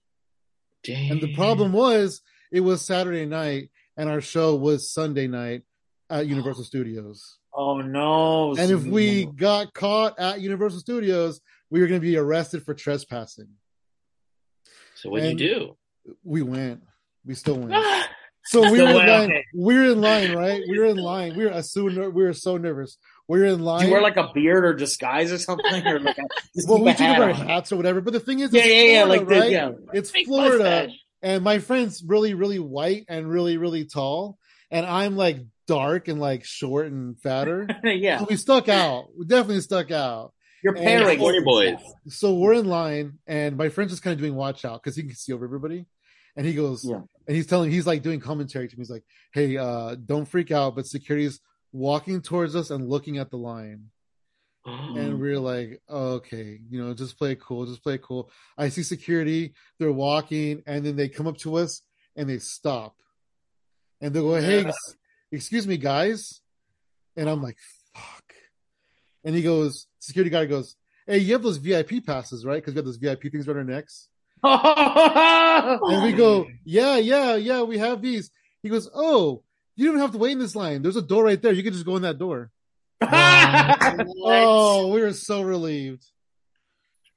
S3: Damn.
S2: And the problem was, it was Saturday night, and our show was Sunday night at Universal Studios.
S1: oh no.
S2: And if we got caught at Universal Studios, we were going to be arrested for trespassing.
S3: So what'd
S2: and-
S3: you do?
S2: We went. We still went. So we
S1: Still
S2: were in line. We were in line, right? We were in line. We were so ner- we were so nervous. We were in line.
S1: do you wear like a beard or disguise or something, or like a,
S2: well, we
S1: a
S2: do wear hats or whatever. But the thing is,
S1: Yeah,
S2: it's
S1: yeah, yeah.
S2: Florida,
S1: Like the
S2: right?
S1: yeah.
S2: It's
S3: Fake
S2: Florida,
S3: mustache.
S2: and my friend's really, really white and really, really tall, and I'm like dark and like short and fatter.
S1: yeah.
S2: So we stuck out. We definitely stuck out.
S1: You're
S2: And-
S1: pairing.
S3: California boys.
S2: so we're in line and my friend's just kind of doing watch out because he can see over everybody and he goes
S1: Yeah.
S2: And he's telling he's like doing commentary to me. He's like hey uh don't freak out but security's walking towards us and looking at the line. And we're like okay you know just play cool just play cool. I see security they're walking and then they come up to us and they stop. And they go hey ex- excuse me guys. And i'm like fuck. And he goes security guy goes hey you have those vip passes right? Because we have those vip things around our necks Oh, and we go yeah yeah yeah we have these he goes oh you don't have to wait in this line there's a door right there you can just go in that door oh we were so relieved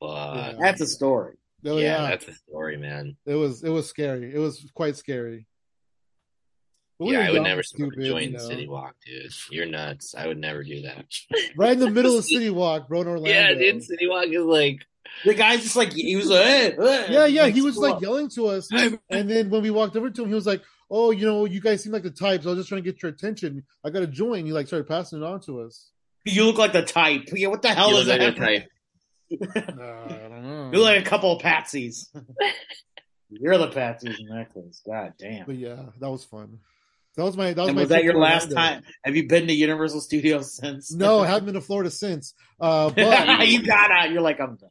S3: Fuck.
S1: That's a story.
S2: oh
S3: yeah,
S2: yeah,
S3: that's a story, man.
S2: it was it was scary it was quite scary But
S3: yeah, I would never
S2: and
S3: smoke a
S2: stupid,
S3: joint
S2: you
S3: in
S2: know.
S3: City Walk, dude. You're nuts. I would never do that.
S2: right in the middle of city walk bro in orlando
S3: yeah, dude. City Walk is like,
S1: The guy's just like he was like, hey, hey,
S2: yeah yeah
S1: like,
S2: he was
S1: screw
S2: like yelling to us and then when we walked over to him he was like oh you know you guys seem like the types i was just trying to get your attention i got a joint he like started passing it on to us
S1: You look like the type. Yeah, what the hell
S3: you
S1: is that?
S3: a type.
S2: Uh, i don't know
S1: You're like a couple of patsies. You're the patsies in that case. God damn.
S2: But yeah, that was fun. That was my that was
S1: and
S2: my
S1: was that your last
S2: Orlando.
S1: time? Have you been to Universal Studios since?
S2: No, I haven't been to Florida since. Uh, but
S1: you gotta. You're like I'm done.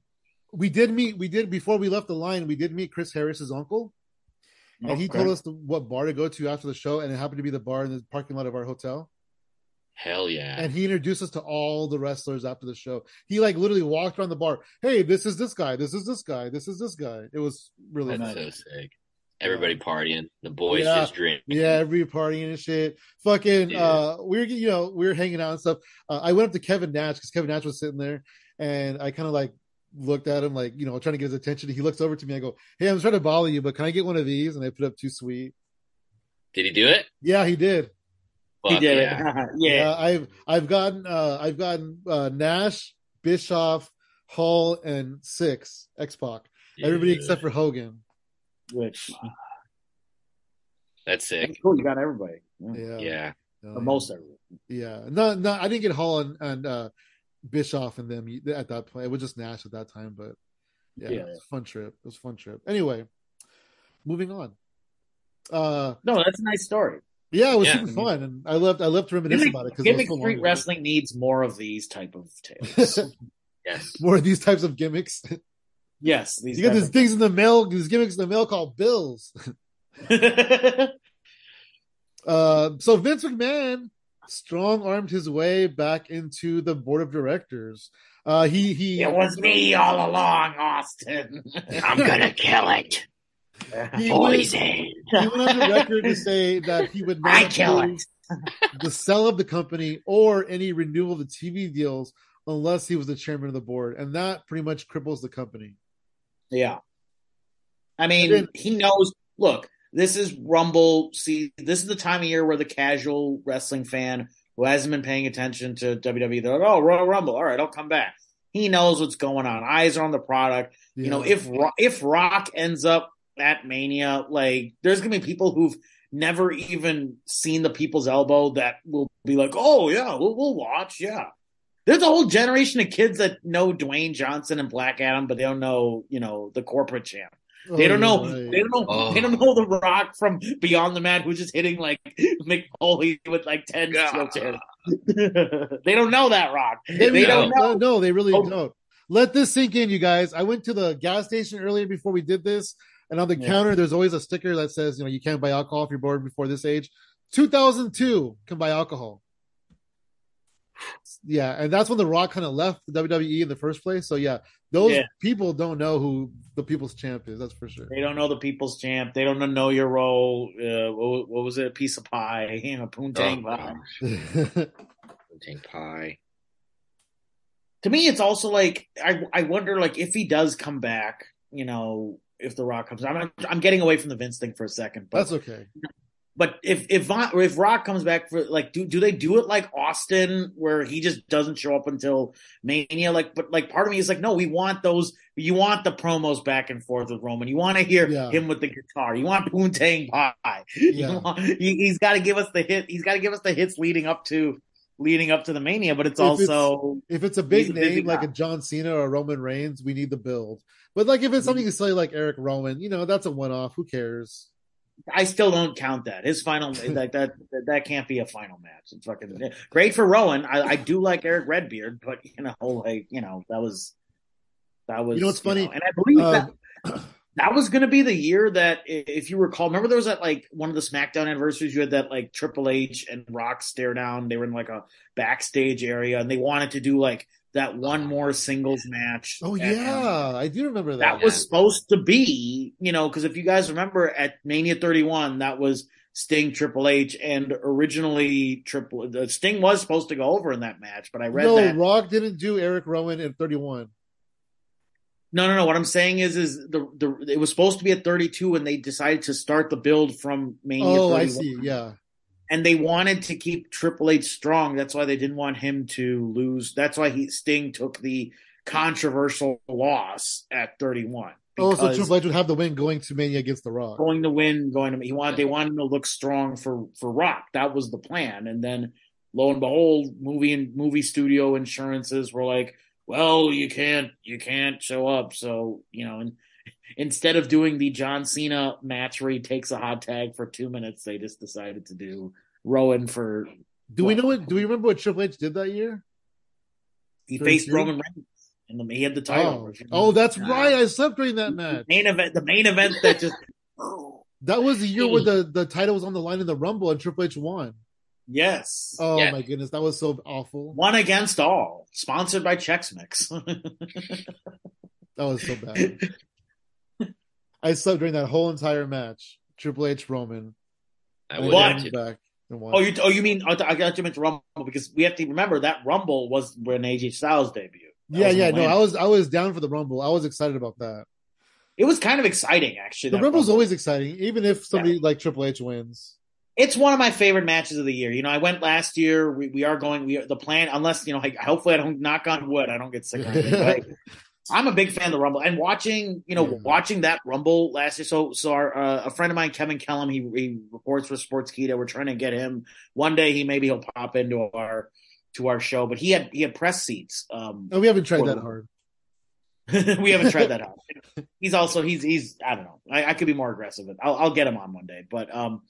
S2: We did meet. We did before we left the line. We did meet Chris Harris's uncle, and he told us the, what bar to go to after the show, and it happened to be the bar in the parking lot of our hotel.
S3: Hell yeah.
S2: And he introduced us to all the wrestlers after the show. He like literally walked around the bar. Hey, this is this guy. This is this guy. This is this guy. It was really
S3: That's
S2: nice.
S3: so sick. Everybody partying. The boys
S2: Yeah.
S3: just drink.
S2: Yeah, every partying and shit. Fucking,
S3: Yeah.
S2: uh, we were, you know, we were hanging out and stuff. Uh, I went up to Kevin Nash because Kevin Nash was sitting there, and I kind of like looked at him, like, you know, trying to get his attention. He looks over to me. I go, "Hey, I'm trying to bother you, but can I get one of these?" And I put up too sweet.
S3: Did he do it?
S2: Yeah, he did.
S3: Fuck
S1: he did
S3: yeah.
S1: it. yeah.
S2: Yeah, I've I've gotten uh I've gotten uh Nash, Bischoff, Hall, and Six X Pac. Everybody except for Hogan.
S1: Which
S3: That's sick.
S1: that's cool. You got everybody. Yeah.
S2: Yeah,
S3: Yeah.
S1: Or most everybody.
S2: Yeah, no, no, I didn't get Hall and, and uh, Bischoff and them at that point. It was just Nash at that time, but yeah,
S1: Yeah.
S2: it was a fun trip. It was a fun trip. Anyway, moving on. Uh,
S1: No, that's a nice story.
S2: yeah, it was
S3: Yeah.
S2: super fun, and I loved I loved to reminisce
S1: Gimmick,
S2: about it because
S1: gimmick
S2: so
S1: street wrestling needs more of these type of tales.
S3: Yes.
S2: More of these types of gimmicks.
S1: yes, these
S2: you got these things in the mail, these gimmicks in the mail called bills. Uh, so Vince McMahon strong armed his way back into the board of directors. Uh, he he
S1: it was me all along, Austin.
S3: I'm gonna kill it.
S2: He went,
S3: Poison.
S2: he went on the record to say that he would
S1: I
S2: not
S1: kill
S2: approve the sell of the company or any renewal of the TV deals unless he was the chairman of the board, and that pretty much cripples the company.
S1: Yeah. I mean,
S2: then-
S1: he knows. Look, this is Rumble. See, this is the time of year where the casual wrestling fan who hasn't been paying attention to WWE, they're like, oh, Royal Rumble. All right, I'll come back. He knows what's going on. Eyes are on the product. You know, if if Rock ends up at Mania, like there's gonna be people who've never even seen the People's Elbow that will be like, oh yeah, we'll, we'll watch. Yeah, there's a whole generation of kids that know Dwayne Johnson and Black Adam, but they don't know, you know, the corporate champ. They
S2: Oh,
S1: don't know.
S2: Oh, right.
S1: They don't know.
S3: Oh.
S1: They don't know the Rock from Beyond the Mat, who's just hitting like Mick Foley with like ten steel
S3: God.
S1: chairs. they don't know that Rock.
S2: They,
S1: They
S2: don't
S1: don't know.
S2: No, they really
S1: Oh.
S2: don't. Let this sink in, you guys. I went to the gas station earlier before we did this, and on the
S1: Yeah.
S2: counter, there's always a sticker that says, you know, you can't buy alcohol if you're born before this age. 2002 can buy alcohol. Yeah, and that's when The Rock kind of left the WWE in the first place. So yeah, those
S1: Yeah.
S2: people don't know who the People's Champ is. That's for sure.
S1: They don't know the people's champ. They don't know your role. Uh, what, what was it? A piece of pie. You know, poontang
S3: Oh,
S1: pie.
S3: gosh. Tank pie.
S1: To me, it's also like I I wonder like if he does come back. You know, if the Rock comes, I'm I'm getting away from the Vince thing for a second, but
S2: that's okay.
S1: But if if Von- or if Rock comes back for like do do they do it like Austin where he just doesn't show up until Mania? Like, but like part of me is like, no, we want those. You want the promos back and forth with Roman. You want to hear
S2: Yeah.
S1: him with the guitar. You want Poontang Pie.
S2: Yeah.
S1: You want, he, he's got to give us the hit. He's got to give us the hits leading up to leading up to the Mania. But it's
S2: If it's-
S1: also
S2: If it's a big name like
S1: guy.
S2: a John Cena or Roman Reigns, we need the build. But like if it's something mm-hmm. you say like Erick Rowan, you know, that's a one off. Who cares?
S1: I still don't count that. His final like that that can't be a final match. It's fucking great for Rowan. I, I do like Erick Redbeard, but you know, like you know, that was that was
S2: You know what's funny?
S1: and I believe that
S2: Um,
S1: that was going to be the year that, if you recall, remember there was that like one of the SmackDown anniversaries. You had that like Triple H and Rock stare down. They were in like a backstage area, and they wanted to do like that oh, one more singles match.
S2: oh
S1: And- um,
S2: yeah, I do remember that.
S1: that was supposed to be, you know, because if you guys remember at Mania 31, that was Sting Triple H, and originally Triple the Sting was supposed to go over in that match, but I read
S2: no,
S1: that.
S2: Rock didn't do Erick Rowan in 31.
S1: No, no, no. What I'm saying is, is the the it was supposed to be at 32, and they decided to start the build from Mania.
S2: Oh,
S1: 31.
S2: I see. Yeah.
S1: And they wanted to keep Triple H strong. That's why they didn't want him to lose. That's why he Sting took the controversial loss at 31.
S2: Oh, so
S1: because-
S2: Triple H would have the win going to Mania against The Rock.
S1: going to win, going to he wanted they wanted him to look strong for for Rock. That was the plan. And then lo and behold, movie and movie studio insurances were like, well, you can't you can't show up. So, you know, and instead of doing the John Cena match where he takes a hot tag for two minutes, they just decided to do Rowan for.
S2: Do we know what? Do we remember what Triple H did that year?
S1: He faced? Roman Reigns, and the, he had the title.
S2: Oh, oh, that's right. I slept during that match.
S1: main event. The main event that just.
S2: That was the year where the, the title was on the line in the Rumble and Triple H won.
S1: yes.
S2: Oh my goodness, that was so awful.
S1: One against all, sponsored by Chex Mix.
S2: That was so bad. I slept during that whole entire match. Triple H Roman.
S3: I would
S1: What?
S2: then
S3: have to.
S2: back and
S1: oh, you oh you mean I got you mentioned Rumble because we have to remember that Rumble was when AJ Styles debuted. That
S2: yeah, yeah. No, I was I was down for the Rumble. I was excited about that.
S1: It was kind of exciting actually.
S2: The Rumble's
S1: Rumble.
S2: always exciting, even if somebody like Triple H wins.
S1: it's one of my favorite matches of the year. You know, I went last year. We, we are going. We are, the plan, unless you know, like, hopefully I don't knock on wood. I don't get sick. Or anything, I- I'm a big fan of the Rumble and watching. You know,
S2: Yeah.
S1: watching that Rumble last year. So, so our uh, a friend of mine, Kevin Kellum, he, he reports for Sports Sportskeeda. We're trying to get him one day. He maybe he'll pop into our to our show. But he had he had press seats. Um,
S2: And we haven't tried that hard.
S1: we haven't tried that out. He's also he's he's I don't know. I, I could be more aggressive. I'll I'll get him on one day. But um,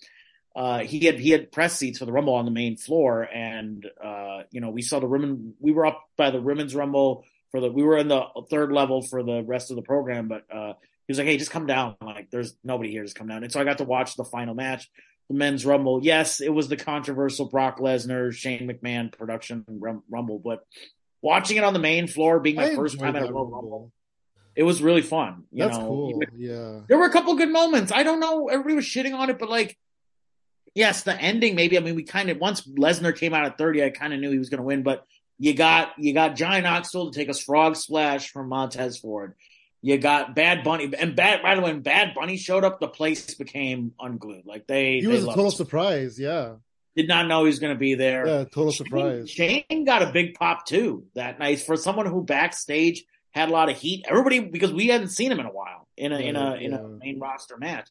S1: uh, he had he had press seats for the Rumble on the main floor, and uh, you know we saw the women. We were up by the women's Rumble for the. We were in the third level for the rest of the program, but uh, he was like, "Hey, just come down. Like, there's nobody here. Just come down." And so I got to watch the final match. The men's rumble, yes, it was the controversial Brock Lesnar, Shane McMahon production rumble, but watching it on the main floor, being my
S2: I
S1: first time at a
S2: Rumble.
S1: Rumble, it was really fun. You
S2: That's
S1: know,
S2: cool. Yeah.
S1: there were a couple good moments. I don't know. Everybody was shitting on it, but like, yes, the ending maybe. I mean, we kind of once Lesnar came out at thirty, I kind of knew he was going to win. But you got you got Johnny Knoxville to take a frog splash from Montez Ford. You got Bad Bunny, and Bad. By the way, when Bad Bunny showed up, the place became unglued. Like they,
S2: He
S1: they
S2: was a total
S1: it.
S2: surprise. Yeah.
S1: Did not know he was going to be there.
S2: Yeah, total
S1: Shane-
S2: surprise.
S1: Shane got a big pop too that night for someone who backstage had a lot of heat. Everybody because we hadn't seen him in a while in a in a
S2: Right,
S1: in a main roster match.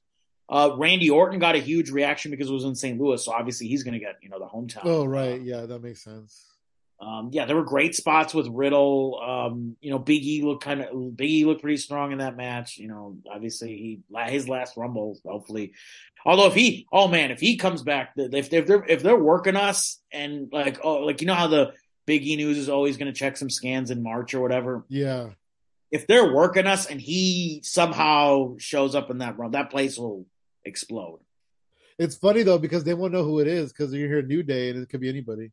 S1: Uh, Randy Orton got a huge reaction because it was in St. Louis, so obviously he's going to get you know the hometown.
S2: Oh, right. Yeah, that makes sense.
S1: Um, yeah, there were great spots with Riddle. Um, you know, Big E looked kind of Big E looked pretty strong in that match. You know, obviously he his last Rumble, hopefully. Although if he, oh man, if he comes back, if if they're if they're working us and like oh like you know how the Big E news is always going to check some scans in March or whatever.
S2: Yeah.
S1: If they're working us and he somehow shows up in that run, that place will explode.
S2: It's funny though because they won't know who it is because you hear New Day and it could be anybody.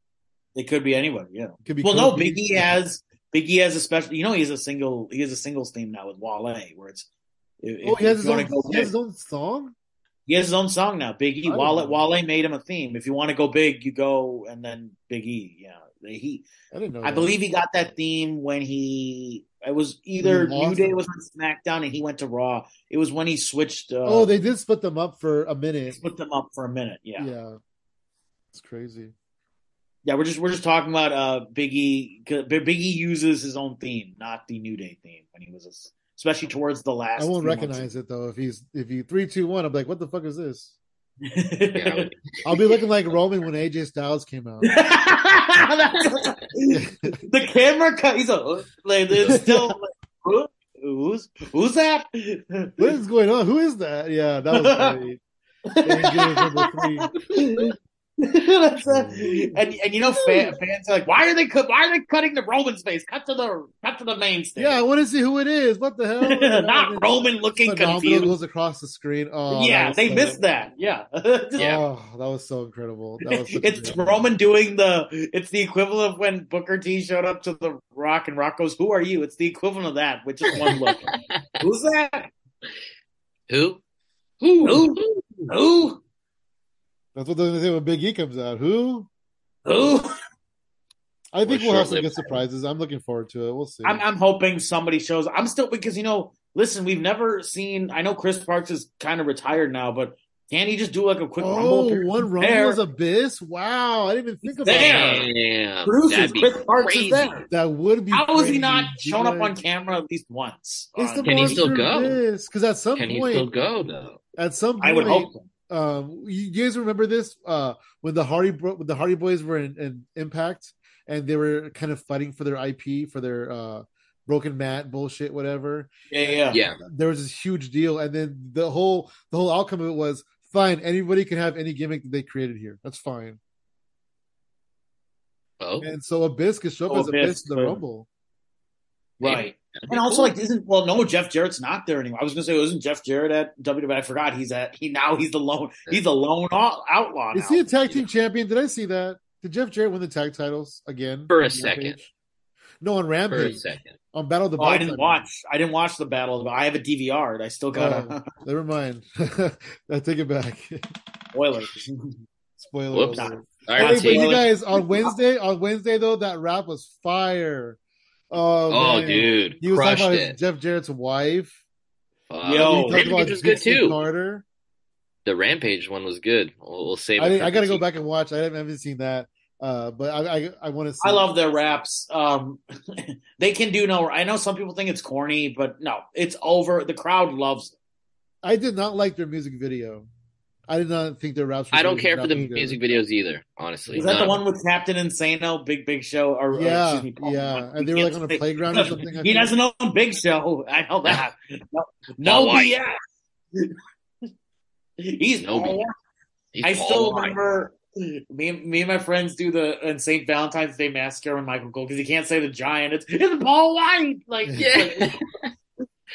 S1: It could be anybody, yeah.
S2: It could be
S1: Well, no, Biggie has Big E has a special. You know, he has a single. He has a singles theme now with Wale, where it's.
S2: Oh, he has, his own, he has his own song.
S1: he has his own song now. Big E.
S2: I
S1: Wale. Wale made him a theme. If you want to go big, you go, and then Big E. Yeah, he.
S2: I didn't know.
S1: I
S2: that.
S1: believe he got that theme when he. It was either New Day was on SmackDown and he went to Raw. It was when he switched. Uh,
S2: Oh, they did split them up for a minute.
S1: put them up for a minute. Yeah.
S2: Yeah. It's crazy.
S1: Yeah, we're just we're just talking about uh Biggie. E. 'cause Big E uses his own theme, not the New Day theme when he was, especially towards the last.
S2: I won't
S1: few months.
S2: recognize it though. If he's if he three two one, I'm like, what the fuck is this?
S3: Yeah, I would-
S2: I'll be looking like Roman when AJ Styles came out.
S1: the camera cut. He's a like it's still like, who? who's who's that?
S2: What is going on? Who is that? Yeah, that was funny. AJ is number three.
S1: That's a- mm. and and you know fan, fans are like, why are they cut? Why are they cutting the Roman space? Cut to the cut to the main stage.
S2: Yeah, I want to see who it is. What the hell?
S1: not Roman looking
S2: Phenomenal
S1: confused.
S2: goes across the screen. Oh,
S1: yeah, they
S2: so-
S1: missed that. Yeah, oh,
S3: Yeah.
S2: Oh, that was so incredible. That was such a
S1: it's
S2: good-
S1: Roman doing the. It's the equivalent of when Booker T showed up to the Rock and Rock goes, "Who are you?" It's the equivalent of that, with just one look. Who's that?
S3: Who?
S1: Who? Who?
S2: That's what they're gonna say when Big E comes out. Who?
S1: Who?
S2: I think
S3: We're
S2: we'll have some good surprises. I'm looking forward to it. We'll see.
S1: I'm, I'm hoping somebody shows. I'm still because you know, listen, we've never seen. I know Chris Parks is kind of retired now, but can he just do like a quick rumble?
S2: oh,
S1: appearance
S2: one rumble
S1: there?
S2: is Abyss. Wow, I didn't even think about
S1: there.
S2: that.
S3: Damn.
S1: Producers,
S3: That'd
S1: Chris Parks
S3: crazy.
S1: is there.
S2: That would be.
S1: how How is he
S2: crazy.
S1: not shown up on camera at least once?
S2: It's the
S1: on-
S3: Can he still
S2: Monster
S3: go?
S2: Because at some
S3: Can he
S2: point,
S3: still go though?
S2: at some point,
S1: I would hope. So.
S2: Um you guys remember this uh when the hardy Bro- when the hardy boys were in, in impact and they were kind of fighting for their ip for their uh broken Matt bullshit, whatever.
S1: Yeah, yeah.
S3: Yeah.
S2: There was this huge deal, and then the whole the whole outcome of it was fine. Anybody can have any gimmick that they created here. That's fine.
S3: Oh,
S2: And so Abyss could show up
S1: Oh,
S2: as Abyss
S1: Abyss,
S2: in the Rumble.
S1: Right.
S3: That'd
S1: And also,
S3: cool.
S1: like, isn't well? No, Jeff Jarrett's not there anymore. I was gonna say, it wasn't Jeff Jarrett at WWE? I forgot he's at. He now he's the lone. He's the lone out- outlaw.
S2: Is he a tag team champion? Did I see that? Did Jeff Jarrett win the tag titles again
S3: For a second.
S2: Rampage? No, on Rampage.
S3: for a
S2: Rampage
S3: second.
S2: on Battle of the
S1: Oh, I didn't watch. I didn't watch the battle. But I have a DVR. I still got
S2: Oh, never mind. I take it back.
S1: Oilers.
S2: Spoiler.
S3: Whoops.
S2: alert.
S3: All
S2: Hey,
S3: right,
S2: but you guys on Wednesday, on Wednesday though, that rap was fire. Oh,
S3: oh, dude,
S2: he was
S3: crushed
S2: talking about
S3: it.
S2: Jeff Jarrett's wife.
S3: Fuck.
S1: Yo.
S2: he
S3: Rampage
S2: about
S3: was good too.
S2: Carter.
S3: The Rampage one was good. We'll, we'll save it.
S2: I, didn't- I got to go back and watch. I haven't, I haven't seen that, uh, but I I, I want to see.
S1: I love their raps. Um, they can do no. I know some people think it's corny, but no, it's over. The crowd loves. it.
S2: I did not like their music video. I did not think their raps. Were
S3: I don't
S2: good.
S3: care for the
S2: Rapping good.
S3: music videos either. Honestly,
S1: Is that the one with Captain Insano, Big Big Show? Or, or,
S2: Yeah,
S1: excuse me, Paul
S2: yeah,
S1: Bunyan?
S2: and they were like on a playground or something.
S1: He
S2: think.
S1: doesn't know Big Show. I know that. No, no
S3: Paul White.
S1: BS. He's
S3: No BS. He's
S1: I still
S3: Paul White.
S1: remember me, and- me and my friends do the in St. Valentine's Day massacre with Michael Cole because he can't say the giant. It's it's Paul White. Like
S3: Yeah.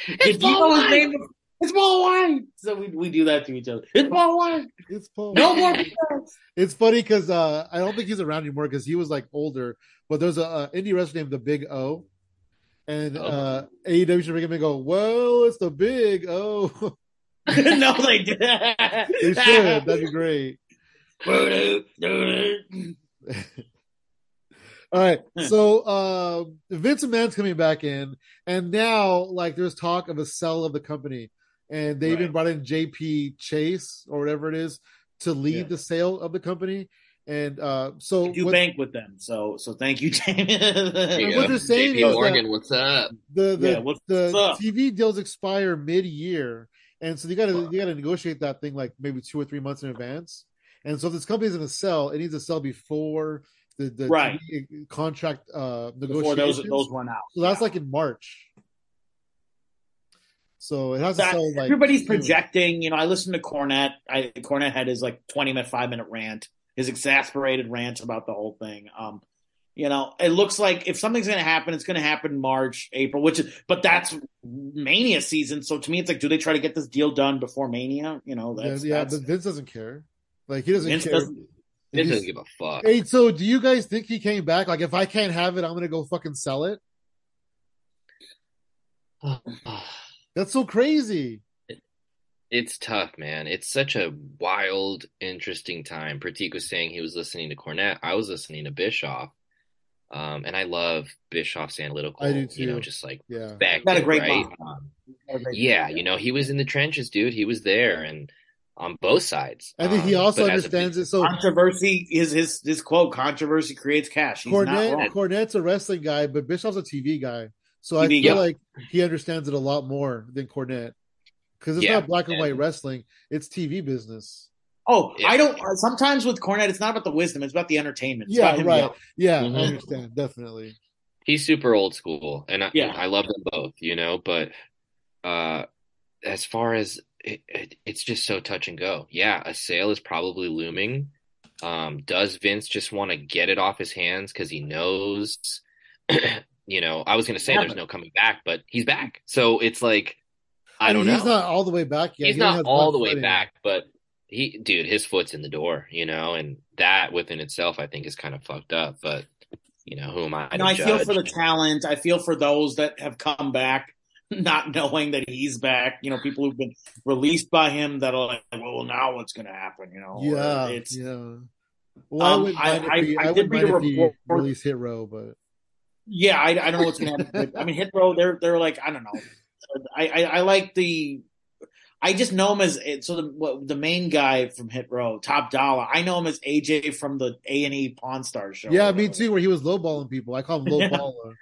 S1: It's
S3: Paul
S1: you know his
S3: White.
S1: name? It's Paul White. So we we do that to each other. It's Paul White.
S2: It's Paul.
S1: No more. BS.
S2: It's funny because uh, I don't think he's around anymore because he was like older. But there's a, uh indie wrestler named the Big O, and
S3: Oh.
S2: uh, AEW should bring him and go. Well, it's the Big O.
S1: no, they did.
S2: they should. That'd be great. All right. So uh, Vince McMahon's coming back in, and now like there's talk of a sell of the company, and they even brought in JP Chase or whatever it is to lead
S1: Yeah.
S2: the sale of the company. And uh, so
S1: you
S2: what,
S1: bank with them. So so thank you, Jamie.
S3: You
S2: what they're saying
S3: JP
S2: is
S3: Morgan, what's up?
S2: the the,
S1: Yeah, what's
S2: the
S1: up?
S2: TV deals expire mid year, and so you got to you got to negotiate that thing like maybe two or three months in advance. And so if this company is going to sell, it needs to sell before the the
S1: Right.
S2: TV contract uh,
S1: Before
S2: negotiations.
S1: those those run out.
S2: so that's
S1: Yeah.
S2: like in March. So it has to
S1: That-
S2: sell like
S1: everybody's projecting. You know, I listened to Cornette. I Cornette had his like twenty minute, five minute rant, his exasperated rant about the whole thing. Um, you know, it looks like if something's going to happen, it's going to happen March, April, which is, but that's Mania season. So to me, it's like, do they try to get this deal done before Mania? You know,
S2: Yeah,
S1: that's,
S2: yeah,
S1: that's
S2: but Vince doesn't care. Like he doesn't
S1: Vince
S2: care.
S1: doesn't-
S3: Vince doesn't give a fuck.
S2: Hey, so do you guys think he came back? Like, if I can't have it, I'm gonna go fucking sell it. That's so crazy.
S3: It's tough, man. It's such a wild, interesting time. Pratik was saying he was listening to Cornette. I was listening to Bischoff. Um, and I love Bischoff's analytical,
S2: I do too.
S3: you know, just like
S2: Yeah.
S3: back
S1: got a great
S3: right?
S1: mom.
S3: Um,
S1: Got a great
S3: yeah,
S1: mom.
S3: you know, he was in the trenches, dude. He was there and on both sides.
S2: I think he
S3: Um,
S2: also
S3: but as a
S2: understands it. So
S1: controversy is his his quote. Controversy creates cash. He's
S2: Cornette,
S1: wrong.
S2: Cornette's a wrestling guy, but Bischoff's a TV guy. So I feel
S1: guy.
S2: like he understands it a lot more than Cornette. Because it's
S3: Yeah,
S2: not black and
S3: and-
S2: white wrestling; it's TV business.
S1: Oh,
S3: Yeah.
S1: I don't. Sometimes with Cornette, it's not about the wisdom; it's about the entertainment. It's
S2: Yeah, right.
S1: yelling.
S2: Yeah,
S3: Mhm.
S2: I understand definitely.
S3: he's super old school and I,
S1: Yeah.
S3: I love them both, you know, but uh as far as it, it, it's just so touch and go. Yeah, a sale is probably looming. Um does Vince just want to get it off his hands cuz he knows you know, I was going to say
S1: Yeah,
S3: there's
S1: but-
S3: no coming back, but he's back. So it's like I don't
S2: mean,
S3: know.
S2: He's not all the way back yet.
S3: he's
S2: He
S3: not all the way
S2: foot in.
S3: back, but he, dude, his foot's in the door, you know, and that within itself, I think, is kind of fucked up. But you know, who am I?
S1: You
S3: to
S1: know, I feel for the talent. I feel for those that have come back, not knowing that he's back. You know, people who've been released by him that are like, well, now what's going to happen? You know,
S2: Yeah,
S1: it's
S2: yeah. Well, I
S1: Um,
S2: wouldn't
S1: I- I-
S2: he,
S1: I
S2: I,
S1: did
S2: wouldn't
S1: read a
S2: if he
S1: report-
S2: released Hit Row, but
S1: yeah. I, I don't know what's going to happen. I mean, Hit Row, they're they're like, I don't know. I, I I like the. I just know him as so the what, the main guy from Hit Row, Top Dollar. I know him as AJ from the A and E Pawn Star show.
S2: yeah, me too. Where he was lowballing people, I call him
S1: Yeah.
S2: lowballer.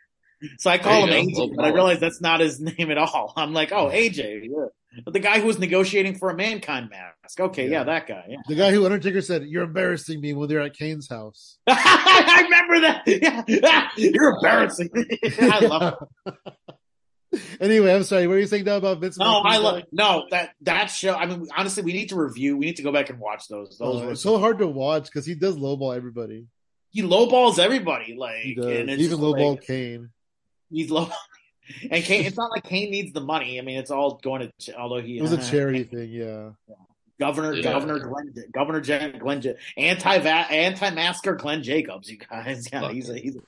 S1: So I call him
S3: There
S1: AJ, but I realize that's not his name at all. I'm like, oh, AJ. Yeah. The guy who was negotiating for a mankind mask. Okay, yeah,
S2: Yeah.
S1: that guy. Yeah.
S2: The guy who Undertaker said, "You're embarrassing me" when they're at Kane's house.
S1: I remember that. Yeah. You're embarrassing. Me. I love it.
S2: anyway, I'm sorry. What are you saying now about Vince?
S1: No? I love no that that show. I mean, honestly, we need to review. We need to go back and watch those. Those
S2: Oh,
S1: were
S2: so hard to watch because he does lowball everybody.
S1: he lowballs everybody. Like
S2: He does.
S1: and it's
S2: Even lowball
S1: like,
S2: Kane.
S1: he's low. And Kane, it's not like Kane needs the money. I mean, it's all going to. Although he
S2: It was a uh, charity thing. Yeah.
S1: Governor,
S3: Yeah.
S1: Governor Glenn, Governor Jen, Glenn, anti anti masker Glenn Jacobs. You guys, yeah,
S3: Fuck.
S1: he's a, he's a,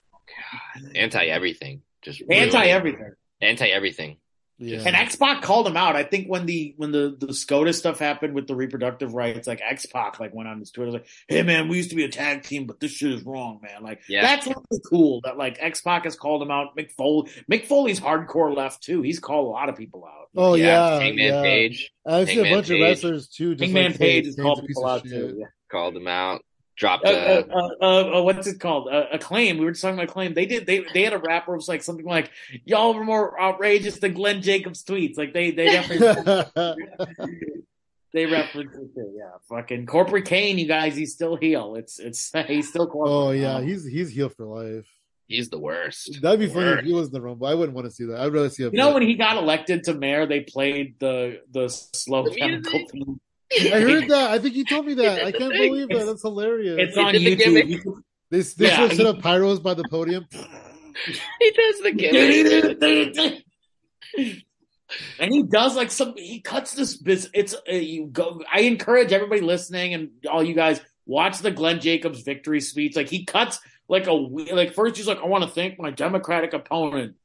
S3: Anti everything. Just
S1: anti everything.
S3: Anti everything.
S2: Yeah.
S1: And X Pac called him out. I think when the when the the SCOTUS stuff happened with the reproductive rights, like X Pac like went on his Twitter like, "Hey man, we used to be a tag team, but this shit is wrong, man." Like
S3: Yeah.
S1: that's really cool that like X Pac has called him out. Mick Foley, Mick Foley's hardcore left too. He's called a lot of people out.
S2: oh yeah,
S3: Hangman
S2: yeah.
S3: Page
S2: I've seen a bunch
S3: Page.
S2: of wrestlers too. Just
S1: Hangman
S2: like,
S1: Page has called
S2: a piece
S1: people out
S2: shit.
S1: too. Yeah.
S3: called him out. Dropped
S1: Uh,
S3: uh,
S1: uh, uh, what's it called? Uh, acclaim. We were just talking about acclaim. They did. They they had a rap where it was like something like "Y'all were more outrageous than Glenn Jacobs' tweets." Like they they definitely they reference it too. Yeah, fucking corporate Kane. You guys, he's still heel. It's it's he's still corporate.
S2: oh yeah,
S1: Um,
S2: he's he's heel for life.
S3: he's the worst.
S2: That'd be funny if he was in the Rumble. I wouldn't want to see that. I'd rather see him.
S1: You know when he got elected to mayor, they played the the slow
S3: The
S1: chemical
S3: music?
S1: Theme.
S2: I heard that. I think you told me that. I can't believe that. That's hilarious.
S1: It's on
S3: It's in the
S1: YouTube.
S3: gimmick.
S1: You can-
S2: they they
S1: Yeah,
S2: should set
S1: he-
S2: up pyros by the podium.
S3: he does the gimmick.
S1: and he does like some he cuts this biz it's uh, you go i encourage everybody listening and all you guys watch the glenn jacobs victory speech like he cuts like a like first he's like i want to thank my democratic opponent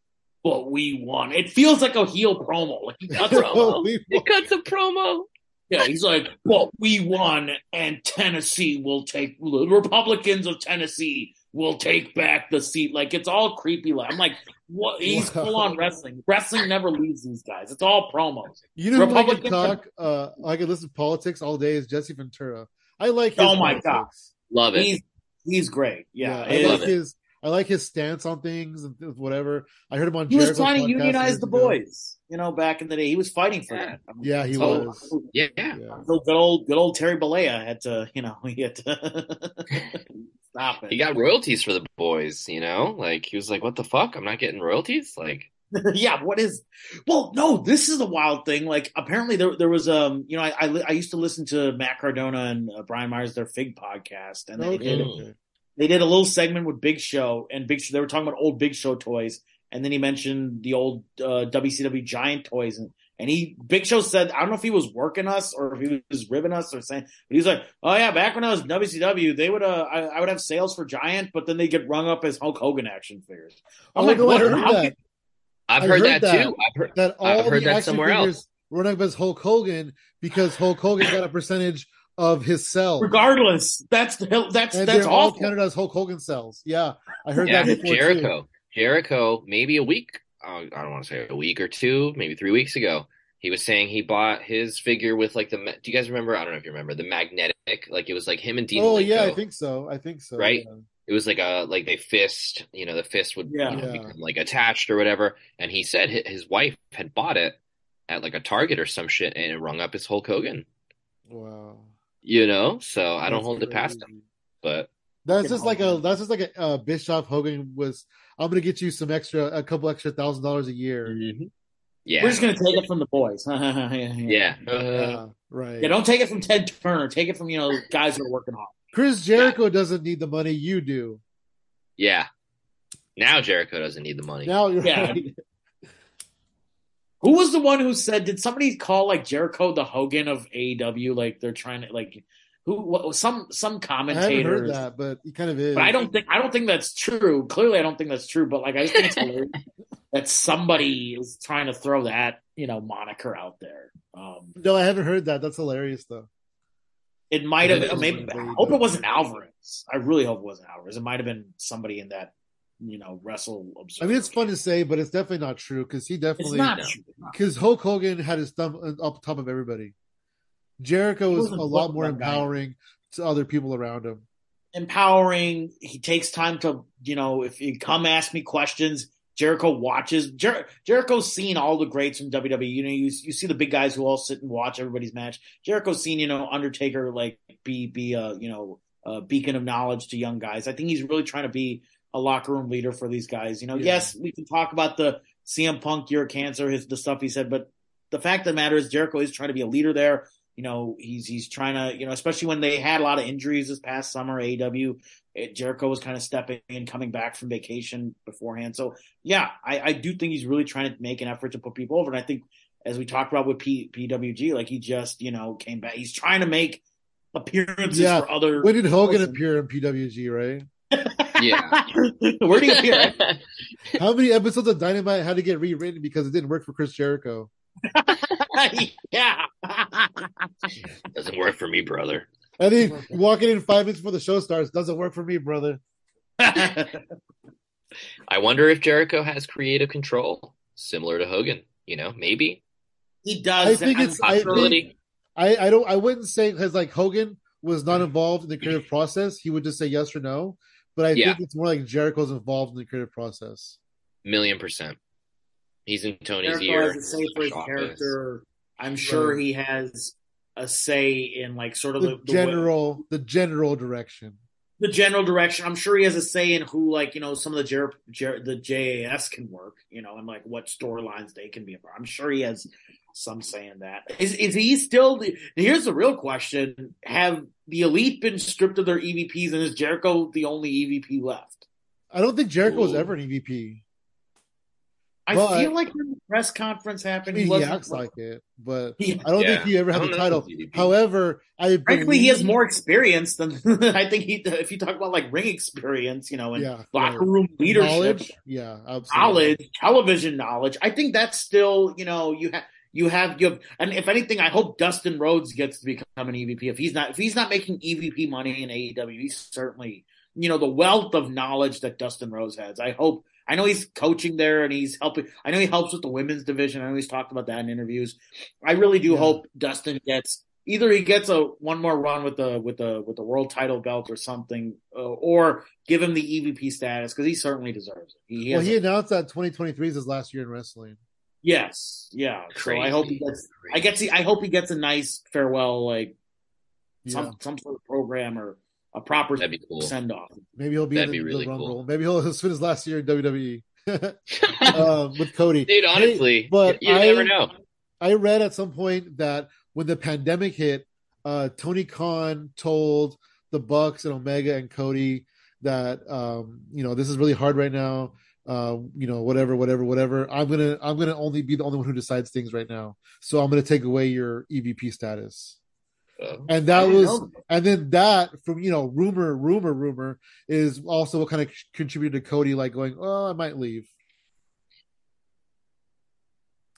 S1: but we won it feels like a heel promo like he cuts a promo
S3: he cuts a promo.
S1: Yeah he's like well, we won and tennessee will take the republicans of tennessee will take back the seat like it's all creepy like i'm like what he's
S2: Wow.
S1: full on wrestling wrestling never leaves these guys it's all promos
S2: You know who I could
S1: Republicans-
S2: talk? Uh, I could listen to politics all day. Is Jesse Ventura? I like. His
S1: Oh my
S2: politics.
S3: Love it.
S1: He's he's great. Yeah,
S2: I
S1: it
S3: love
S2: like
S1: is.
S2: his. I like his stance on things and whatever. I heard him on.
S1: he was
S2: Jericho's
S1: trying to unionize the
S2: ago.
S1: boys. You know, back in the day, he was fighting for
S3: Yeah.
S1: that. I mean,
S2: Yeah, he
S1: so-
S2: was.
S3: yeah.
S2: Yeah.
S1: so Good old, good old Terry Bollea had to, you know, he had to stop it.
S3: He got royalties for the boys, you know? Like he was like, What the fuck? I'm not getting royalties? Like
S1: yeah, what is? Well, no, this is a wild thing. Like, apparently there there was um, you know, I I, I used to listen to Matt Cardona and uh, Brian Myers their Fig podcast, and they
S2: Okay.
S1: did
S2: okay.
S1: They did a little segment with Big Show and Big Show. They were talking about old Big Show toys, and then he mentioned the old uh, WCW Giant toys, and and he Big Show said I don't know if he was working us or if he was ribbing us or saying, but he was like, oh yeah, back when I was in WCW, they would uh I, I would have sales for Giant, but then they get rung up as Hulk Hogan action figures. I'm
S2: Oh
S1: like,
S2: no, I
S1: what?
S2: heard
S1: How
S2: that.
S1: can-
S3: I've
S2: I
S3: heard,
S2: heard
S3: that,
S2: that.
S3: too. I've heard
S2: That all
S3: I've heard
S2: the
S3: that
S2: action
S3: somewhere
S2: figures
S3: else.
S2: were up as Hulk Hogan because Hulk Hogan got a percentage of his sales.
S1: regardless, that's the that's
S2: and
S1: that's
S2: all
S1: awful.
S2: counted as Hulk Hogan cells. Yeah, I heard
S3: yeah,
S2: that before
S3: Jericho.
S2: too.
S3: Jericho, maybe a week uh, I don't want to say a week or two, maybe three weeks ago. He was saying he bought his figure with like the. Do you guys remember? I don't know if you remember the magnetic. Like it was like him and Dean.
S2: Oh yeah, I think so. I think so.
S3: Right?
S2: yeah.
S3: it was like a like they fist you know the fist would
S1: Yeah.
S3: you know,
S2: Yeah.
S3: become like attached or whatever and he said his wife had bought it at like a target or some shit and it rung up his hulk hogan
S2: Wow.
S3: You know so i don't
S2: That's
S3: hold it past him but
S2: That's just like a that's just like a uh, Bischoff Hogan was. I'm gonna get you some extra, a couple extra thousand dollars a year.
S3: yeah
S1: We're just gonna take it from the boys. yeah,
S3: yeah Uh,
S2: Yeah, right.
S1: Yeah, don't take it from Ted Turner. Take it from you know guys who are working hard.
S2: Chris Jericho doesn't need the money. You do.
S3: yeah now jericho doesn't need the money
S2: Now you're
S1: Yeah.
S2: right.
S1: Who was the one who said? Did somebody call like Jericho the Hogan of AEW? Like they're trying to like who? What, some some
S2: I haven't
S1: commentators.
S2: heard that, but he kind of is.
S1: But I don't think I don't think that's true. Clearly, I don't think that's true. But like, I just think it's hilarious that somebody is trying to throw that you know moniker out there. Um,
S2: No, I haven't heard that. That's hilarious, though.
S1: it might have. Maybe I hope it wasn't Alvarez. I really hope it wasn't Alvarez. It might have been somebody in that you know wrestle.
S2: I mean, it's fun to say, but it's definitely not true because he definitely
S1: not
S3: No.
S1: true. It's not.
S2: because Hulk Hogan had his thumb up top of everybody. Jericho
S1: He wasn't
S2: a lot more
S1: that guy.
S2: empowering to other people around him.
S1: empowering. He takes time to, you know, if you come ask me questions, Jericho watches. Jer- Jericho's seen all the greats from WWE. You know, you you see the big guys who all sit and watch everybody's match. Jericho's seen, you know, Undertaker like be be a you know a beacon of knowledge to young guys. I think he's really trying to be a locker room leader for these guys. You know,
S2: Yeah.
S1: yes, we can talk about the CM Punk, you're cancer, his the stuff he said, but the fact of the matter is Jericho is trying to be a leader there. You know, he's he's trying to, you know, especially when they had a lot of injuries this past summer, AW, it, Jericho was kind of stepping in, coming back from vacation beforehand. So yeah, I, I do think he's really trying to make an effort to put people over. And I think as we talked about with P, PWG, like he just, you know, came back. He's trying to make appearances
S2: Yeah.
S1: for other.
S2: When did Hogan appear in PWG? Right?
S3: Yeah.
S1: Where do you appear?
S2: How many episodes of Dynamite had to get rewritten because it didn't work for Chris Jericho?
S1: yeah.
S3: Doesn't work for me, brother.
S2: I think walking in five minutes before the show starts doesn't work for me, brother.
S3: I wonder if Jericho has creative control, similar to Hogan. You know, maybe
S1: he does.
S2: I think it's- I think- I, I don't I wouldn't say because like Hogan was not involved in the creative process, he would just say yes or no. But I
S3: Yeah.
S2: think it's more like Jericho's involved in the creative process.
S3: million percent. He's in Tony's
S1: Jericho
S3: ear.
S1: has a say for his character. I'm sure
S2: Right.
S1: he has a say in like sort of
S2: The
S1: the, the
S2: general the general direction.
S1: the general direction. I'm sure he has a say in who, like, you know, some of the Jer- Jer- the JAS can work, you know, and like what storylines they can be. a. I'm sure he has some saying that. Is is he still? The, here's the real question: Have the elite been stripped of their EVPs, and is Jericho the only EVP left?
S2: I don't think Jericho was ever an EVP.
S1: I
S2: Well,
S1: feel like when the press conference
S2: I
S1: happened,
S2: mean,
S1: he
S2: he
S1: wasn't.
S2: acts like it, but
S1: Yeah.
S2: I don't
S3: Yeah.
S2: think he ever had
S3: don't
S2: the title.
S3: if he's EVP.
S2: However, I
S1: Frankly, he has more experience than I think he. If you talk about like ring experience, you know, and
S2: yeah,
S1: locker
S2: right.
S1: room leadership,
S2: knowledge. Yeah, absolutely.
S1: knowledge, television knowledge. I think that's still, you know, you have you have you have, and if anything, I hope Dustin Rhodes gets to become an EVP. If he's not, if he's not making EVP money in AEW, he's certainly, you know, the wealth of knowledge that Dustin Rhodes has. I hope. I know he's coaching there and he's helping. I know he helps with the women's division. I know he's talked about that in interviews. I really do
S2: Yeah.
S1: hope Dustin gets either he gets a one more run with the with the with the world title belt or something, uh, or give him the EVP status because he certainly deserves it. He, he
S2: Well, he announced that 2023 is his last year in wrestling.
S1: Yes, yeah. So I hope he
S3: Crazy.
S1: gets. I guess he. I hope he gets a nice farewell, like
S2: Yeah,
S1: some some sort of program or a proper
S3: cool.
S1: send off.
S2: maybe he'll be
S3: That'd
S2: in the,
S3: be really
S2: the Rumble.
S3: cool.
S2: Maybe he'll spend his last year in WWE um, with Cody.
S3: Dude,
S2: Hey,
S3: honestly,
S2: but
S3: you
S2: I-
S3: never know.
S2: I read at some point that when the pandemic hit, uh, Tony Khan told the Bucks and Omega and Cody that um, you know this is really hard right now. Uh, you know, whatever, whatever, whatever. I'm gonna, I'm gonna only be the only one who decides things right now. So I'm gonna take away your EVP status.
S3: Uh,
S2: And that was,
S1: know
S2: and then that from you know, rumor, rumor, rumor is also what kind of contributed to Cody like going, oh, I might leave.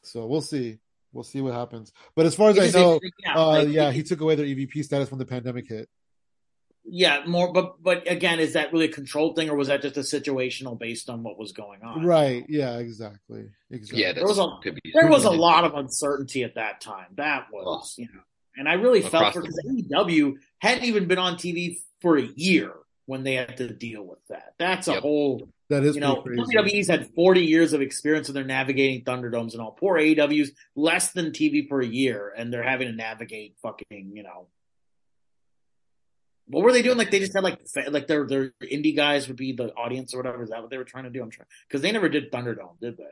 S2: So we'll see. We'll see what happens. But as far as
S1: It
S2: I know,
S1: yeah,
S2: uh,
S1: like,
S2: yeah, he took away their EVP status when the pandemic hit.
S1: Yeah, more. But but again, is that really a control thing, or was that just a situational based on what was going on?
S2: Right? Yeah, exactly. Exactly.
S3: yeah,
S1: There was a-
S3: could be.
S1: There was a lot of uncertainty at that time. That was, you know, and I really felt for because AEW hadn't even been on TV for a year when they had to deal with that. That's a
S3: Yep.
S1: whole
S2: that is
S1: you know,
S2: pretty crazy.
S1: WWE's had 40 years of experience and they're navigating Thunderdomes and all. Poor AEW's less than TV for a year and they're having to navigate fucking, you know. What were they doing? Like they just had like like their their indie guys would be the audience or whatever. Is that what they were trying to do? I'm trying because they never did Thunderdome, did they?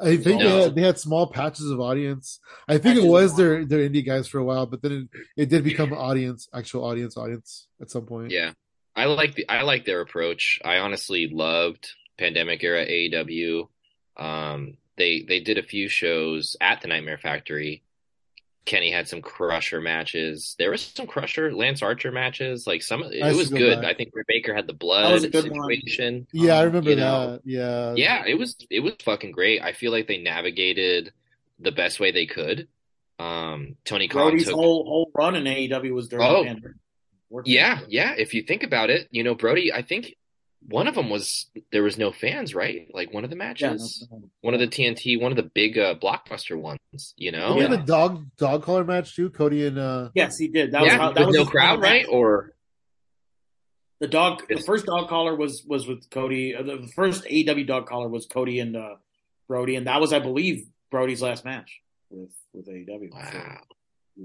S2: I think
S3: No.
S2: they, had, they had small patches of audience. I think
S1: Patches
S2: it was their their indie guys for a while, but then it, it did become audience, actual audience, audience at some point.
S3: Yeah, I like the I like their approach. I honestly loved pandemic era AEW. Um, they they did a few shows at the Nightmare Factory. Kenny had some Crusher matches. There was some Crusher Lance Archer matches. Like some, it
S2: I
S3: was
S2: go
S3: good.
S2: back.
S3: I think Britt Baker had the blood
S1: was a good one.
S3: situation.
S2: Yeah, I
S1: Um,
S2: remember
S3: you know,
S2: that. Yeah,
S3: Yeah, it was it was fucking great. I feel like they navigated the best way they could. Um, Tony Khan took
S1: whole whole run in AEW was during
S3: Oh.
S1: the
S3: Yeah, yeah. If you think about it, you know, Brodie, I think one of them was there was no fans, right? Like one of the
S1: Yeah,
S3: matches,
S1: no-
S3: one of the TNT, one of the big uh, blockbuster ones. You know,
S2: Did he
S1: yeah.
S2: a dog dog collar match too, Cody and uh
S1: Yes, he did. That was
S3: yeah,
S1: how, that was
S3: no crowd, right?
S1: match.
S3: Or
S1: The dog, the first dog collar was was with Cody. uh, The the first AEW dog collar was Cody and uh, Brodie, and that was, I believe, Brodie's last match with with AEW.
S3: Wow.
S1: So,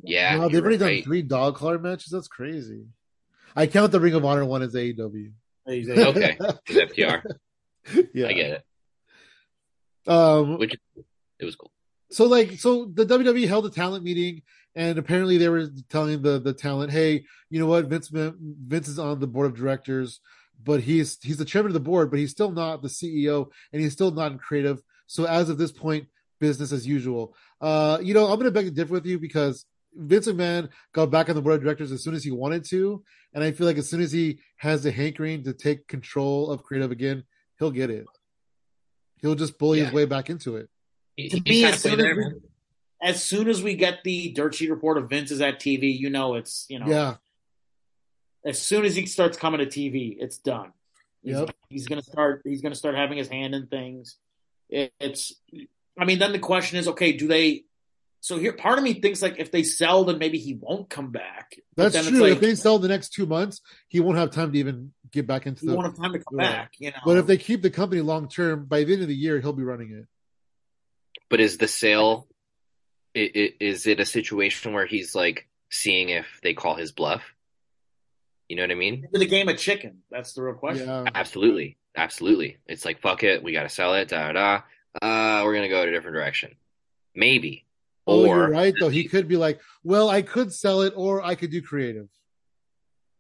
S3: Yeah.
S2: wow, they've
S3: you're
S2: already done three dog collar matches. That's crazy. I count the Ring of Honor one as AEW.
S3: Okay. It's FTR.
S2: yeah.
S3: I get it.
S2: Um,
S3: Which it was cool.
S2: so like so the WWE held a talent meeting and apparently they were telling the the talent, hey, you know what, Vince Vince is on the board of directors, but he's he's the chairman of the board, but he's still not the CEO and he's still not in creative. So as of this point, business as usual. Uh, you know, I'm gonna beg to differ with you because Vince McMahon got back on the board of directors as soon as he wanted to, and I feel like as soon as he has the hankering to take control of creative again, he'll get it. He'll just bully
S3: Yeah.
S2: his way back into it.
S3: He-
S1: to
S3: he's
S1: me, as soon
S3: there,
S1: as, we, as soon as we get the dirt sheet report of Vince is at TV, you know it's you know
S2: Yeah.
S1: as soon as he starts coming to TV, it's done. He's,
S2: Yep.
S1: he's gonna start. He's gonna start having his hand in things. It, it's. I mean, then the question is, okay, do they? So here, part of me thinks like if they sell, then maybe he won't come back. But
S2: That's
S1: then
S2: true.
S1: It's
S2: if they sell the next two months, he won't have time to even get back into
S1: he
S2: the.
S1: won't have time to come
S2: Right.
S1: back. You know.
S2: But if they keep the company long term, by the end of the year, he'll be running it.
S3: But is the sale? i- i- Is it a situation where he's like seeing if they call his bluff? You know what I mean?
S1: Into the game of chicken. That's the real question.
S2: Yeah.
S3: Absolutely, absolutely. It's like fuck it, we got to sell it. Da da. da. Uh, we're gonna go in a different direction. Maybe.
S2: Oh,
S3: or
S2: you're right. Though he could be like, "Well, I could sell it, or I could do creative."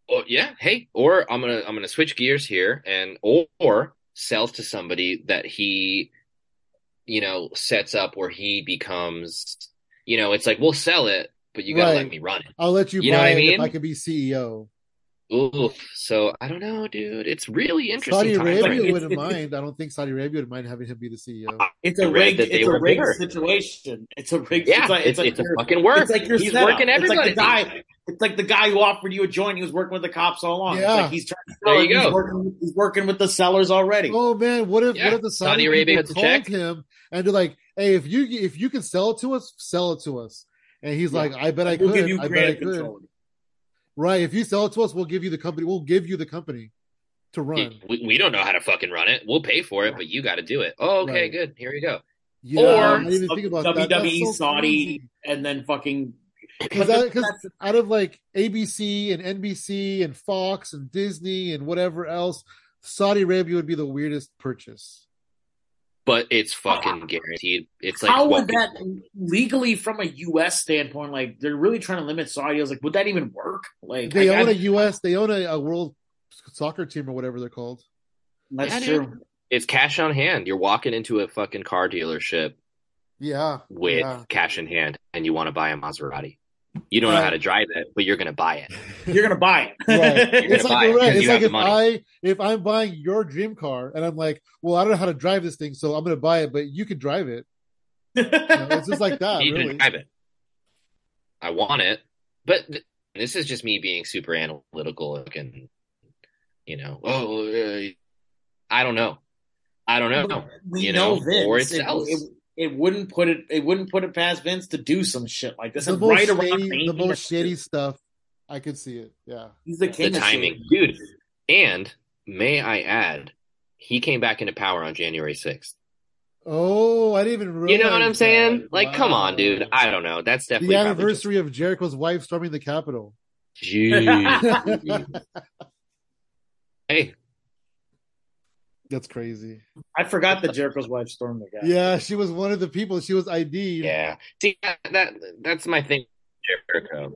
S3: Oh yeah, hey, or I'm gonna I'm gonna switch gears here and or, or sells to somebody that he, you know, sets up where he becomes, you know, it's like we'll sell it, but you gotta
S2: Right.
S3: let me run it.
S2: I'll let you,
S3: You know
S2: buy
S3: what I mean?
S2: I could be CEO.
S3: Ooh, so I don't know, dude. It's really interesting.
S2: Saudi Arabia
S3: right
S2: wouldn't mind. I don't think Saudi Arabia would mind having him be the CEO.
S1: It's
S3: I
S1: a
S3: read
S1: rigged. It's a rigged
S3: there.
S1: situation. It's a rigged.
S3: Yeah,
S1: it's, like,
S3: it's,
S1: like
S3: it's a fucking work.
S1: It's like your
S3: He's
S1: setup.
S3: working
S1: It's like the guy. It's like the guy who offered you a joint. He was working with the cops all along. It's
S2: Yeah.
S1: like he's trying to
S3: There you
S1: it. He's
S3: go.
S1: working, he's working with the sellers already.
S2: Oh man, what if
S3: Yeah,
S2: what if the Saudi,
S3: Saudi Arabia
S2: people
S3: gets check.
S2: called him and they're like, "Hey, if you if you can sell it to us, sell it to us." And he's
S1: Yeah.
S2: like, "I bet I
S1: we'll
S2: could.
S1: give you
S2: I bet I
S1: creative
S2: could."
S1: control.
S2: Right? If you sell it to us, we'll give you the company. We'll give you the company to run.
S3: We, we don't know how to fucking run it. We'll pay for it, but you got to do it. Oh, okay,
S2: Right.
S3: good. Here we go.
S2: Yeah,
S3: Or-
S2: I didn't even think about that.
S1: WWE,
S2: so
S1: Saudi,
S2: crazy.
S1: and then fucking.
S2: Because that, cause out of like ABC and NBC and Fox and Disney and whatever else, Saudi Arabia would be the weirdest purchase.
S3: But it's fucking guaranteed. It's like
S1: how
S3: what-
S1: would that legally, from a U.S. standpoint, like they're really trying to limit Saudi? I was like, would that even work? Like
S2: They
S1: I-
S2: own
S1: I-
S2: a U.S. They own a, a world soccer team or whatever they're called.
S1: That's
S3: Yeah, dude.
S1: true.
S3: It's cash on hand. You're walking into a fucking car dealership
S2: Yeah,
S3: with
S2: yeah.
S3: cash in hand, and you want to buy a Maserati. You don't know how to drive it, but you're gonna buy it.
S1: You're gonna buy it.
S2: Right. It's like
S3: it
S2: right. It's like if. I if I'm buying your dream car and I'm like, well, I don't know how to drive this thing, so I'm going to buy it, but you can drive it. You know, it's just like that,
S3: you
S2: really.
S3: can drive it. I want it, but th- this is just me being super analytical and you know, oh, uh, I don't know, I don't know.
S1: But we
S3: you
S1: know,
S3: know,
S1: Vince.
S3: or it
S1: it,
S3: sells.
S1: it, it wouldn't put it. It wouldn't put it past Vince to do some shit like this.
S2: The
S1: And
S2: most
S1: right around
S2: shady, the most shady stuff. I could see it. Yeah.
S1: He's the
S3: the
S1: king. of
S3: timing,
S1: shit.
S3: dude. And may I add, he came back into power on January sixth.
S2: Oh, I didn't even realize.
S3: You know what I'm saying?
S2: that.
S3: Like, come on, dude. I don't know. That's definitely
S2: The
S3: probably
S2: anniversary of Jericho's wife storming the Capitol.
S3: just- Jeez. hey,
S2: That's crazy.
S1: I forgot that Jericho's wife stormed the guy.
S2: Yeah, she was one of the people. She was ID'd.
S3: yeah. See, that, that that's my thing. Jericho.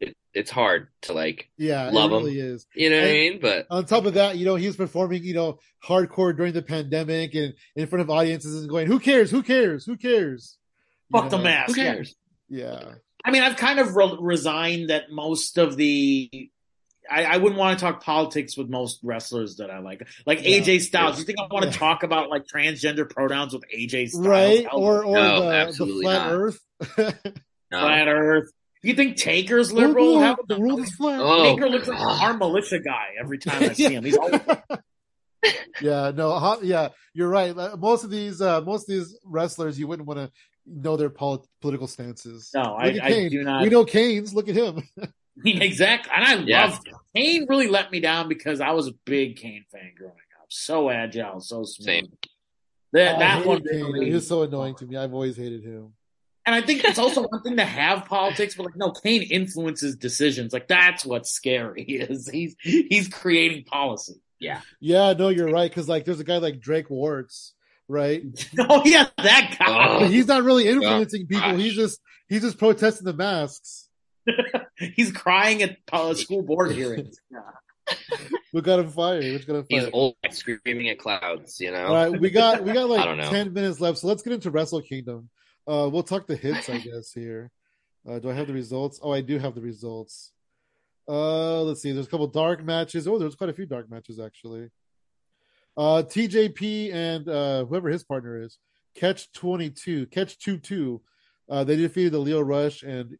S3: It, it's hard to like,
S2: Yeah,
S3: Love
S2: it
S3: 'em.
S2: really is.
S3: you know what I mean? But
S2: On top of that, you know, he was performing, you know, hardcore during the pandemic and in front of audiences and going, "Who cares? Who cares? Who cares?" You
S1: Fuck the mask.
S3: who cares?
S2: Yeah,
S1: I mean, I've kind of re- resigned that most of the. I, I wouldn't want to talk politics with most wrestlers that I like, like
S2: Yeah.
S1: AJ Styles. You think I want to
S2: Yeah.
S1: talk about like transgender pronouns with AJ Styles?
S2: right.
S1: Hell
S2: Or or
S3: No,
S2: the, the flat
S3: not.
S2: Earth.
S3: No.
S1: flat Earth. You think Taker's liberal?
S2: Oh,
S1: Hell
S2: the
S1: no.
S2: world is flat.
S3: Oh,
S1: Taker looks like
S3: God.
S1: our militia guy every time I see him. He's always
S2: yeah, no, ho- yeah, you're right. Most of these, uh, most of these wrestlers, you wouldn't want to know their polit- political stances.
S1: no. I,
S2: Look
S1: I do not.
S2: We know Kane's. Look at him.
S1: I mean, exactly. And I
S3: Yeah.
S1: love Kane. Really let me down because I was a big Kane fan growing up. So agile, so smooth.
S3: Same.
S1: That,
S2: I
S1: that one,
S2: Kane.
S1: really-
S2: He was so annoying to me. I've always hated him.
S1: and I think it's also one thing to have politics, but like, no, Kane influences decisions. Like that's what's scary is he's he's creating policy.
S2: Yeah, Yeah. no, you're right. Because like, there's a guy like Drake Wuertz, right?
S1: Oh yeah, that guy.
S3: Oh.
S2: He's not really influencing people.
S3: gosh.
S2: He's just he's just protesting the masks.
S1: He's crying at uh, school board hearings. Yeah.
S2: We got him fired. We got him
S3: He's old screaming at clouds, you know?
S2: All right, we got we got like ten minutes left, so let's get into Wrestle Kingdom. Uh, we'll talk the hits, I guess. Here, uh, do I have the results? Oh, I do have the results. Uh, let's see. There's a couple dark matches. Oh, there's quite a few dark matches actually. Uh, TJP and uh, whoever his partner is, Catch Twenty Two, Catch Two Two. Uh, they defeated the Lio Rush and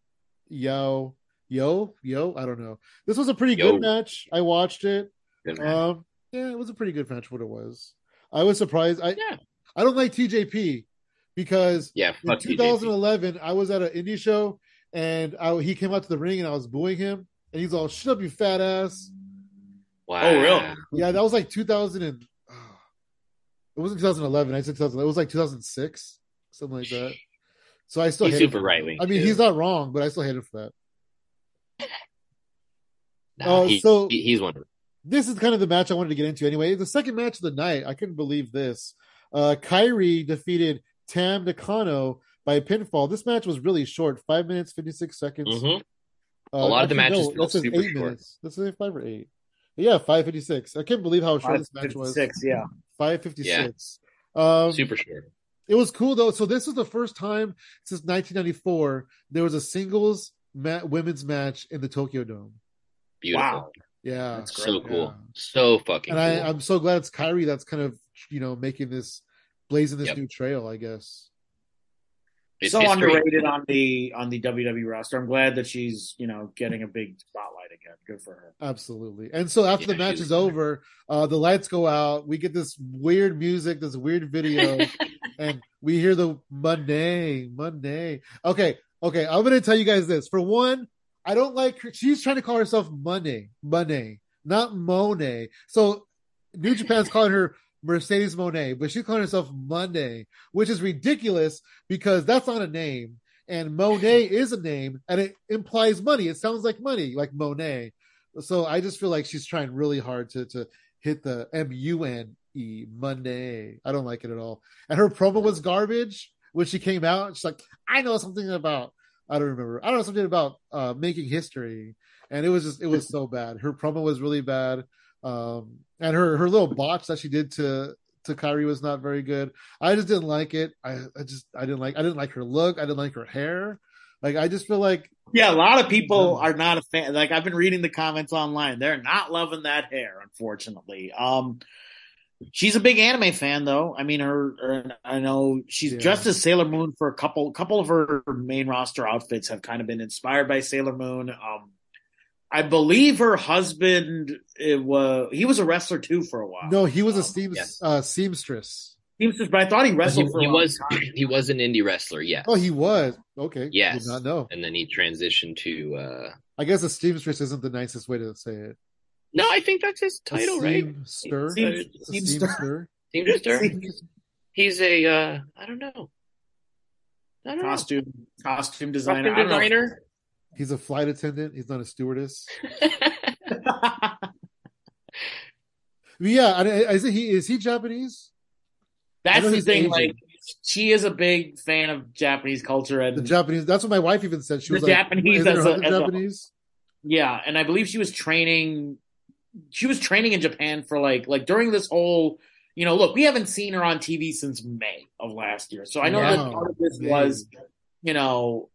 S2: Yo Yo Yo. I don't know. This was a pretty
S3: Yo.
S2: good match. I watched it. Um, yeah, it was a pretty good match. What it was, I was surprised. I
S3: Yeah.
S2: I don't like TJP because
S3: yeah,
S2: in
S3: fuck you, JP.
S2: 2011 I was at an indie show and I, he came out to the ring and I was booing him and he's all "Shut up, you fat ass."
S3: Wow.
S1: Oh, really?
S2: Yeah, that was like 2000 and it wasn't 2011. I said 2000. It was like 2006, something like that. So I still
S3: He's
S2: hate
S3: super
S2: for
S3: right wing.
S2: I mean, he's not wrong, but I still hate him for that.
S3: Nah,
S2: uh,
S3: he-
S2: so-
S3: he- he's one.
S2: this is kind of the match I wanted to get into anyway. The second match of the night, I couldn't believe this. Uh Kairi defeated Tam Nakano by pinfall. This match was really short, five minutes, 56 seconds.
S3: Mhm.
S2: Uh,
S3: A lot of the matches
S2: no,
S3: feel
S2: that
S3: super
S2: eight
S3: short.
S2: minutes. Let's say five or eight. Yeah, 556. I can't believe how short this match was.
S1: 556, yeah.
S2: 556. Um,
S3: Super short.
S2: it was cool though. So this is the first time since 1994 there was a singles ma- women's match in the Tokyo Dome.
S3: Beautiful.
S1: Wow.
S2: Yeah,
S1: That's
S3: So cool.
S2: yeah.
S3: So fucking
S2: and
S3: cool.
S2: I, I'm so glad it's Kairi that's kind of you know making this blazing this
S3: Yep.
S2: new trail. I guess.
S3: It's
S1: so
S3: history.
S1: underrated on the on the WWE roster. I'm glad that she's you know getting a big spotlight again. Good for her.
S2: Absolutely. And so after the match is over, uh, the lights go out. We get this weird music, this weird video, and we hear the Monday, Monday. Okay, okay. I'm gonna tell you guys this. For one, I don't like her. She's trying to call herself Money, Money, not Monet. So New Japan's calling her Mercedes Monet, but she's calling herself Monday, which is ridiculous because that's not a name. And Monet is a name and it implies money. It sounds like money, like Monet. So I just feel like she's trying really hard to to hit the M U N E Monday. I don't like it at all. And her promo was garbage when she came out. She's like, I know something about I don't remember. I don't know something about uh making history. And it was just it was so bad. Her promo was really bad. Um and her her little botch that she did to to Kairi was not very good. I just didn't like it. I, I just I didn't like I didn't like her look. I didn't like her hair. Like I just feel like
S1: Yeah, a lot of people are not a fan. Like I've been reading the comments online; they're not loving that hair, unfortunately. Um, she's a big anime fan, though. I mean, her, her I know she's
S2: Yeah.
S1: dressed as Sailor Moon for a couple couple of her main roster outfits have kind of been inspired by Sailor Moon. Um, I believe her husband it was he was a wrestler too for a while.
S2: no, he was a
S1: Um,
S2: seam,
S3: yes.
S2: uh, seamstress.
S1: seamstress, but I thought he
S3: He,
S1: wrestled for a
S3: he
S1: long
S3: was
S1: time.
S3: he was an indie wrestler, yes.
S2: Oh, he was okay.
S3: Yes.
S2: did not know.
S3: and then he transitioned to uh
S2: I guess a seamstress isn't the nicest way to say it.
S3: No, I think that's his
S2: A
S3: title, right?
S2: Seamster.
S1: Seam-
S2: A
S1: seamster.
S2: seamster.
S3: Seamster. He's a uh I don't know. I don't know.
S1: costume costume designer.
S3: Costume
S1: I don't know.
S3: designer.
S2: He's a flight attendant. He's not a stewardess. Yeah, and is he is he Japanese?
S1: That's the thing.
S2: Asian.
S1: Like, she is a big fan of Japanese culture, and
S2: The Japanese. That's what my wife even said. She
S1: The
S2: was like,
S1: Japanese
S2: "Is
S1: as a-
S2: husband
S1: as a-
S2: Japanese?"
S1: yeah, and I believe she was training. She was training in Japan for like like during this whole. You know, look, we haven't seen her on TV since May of last year, so I know
S2: Wow.
S1: that part of this
S2: May.
S1: was, you know,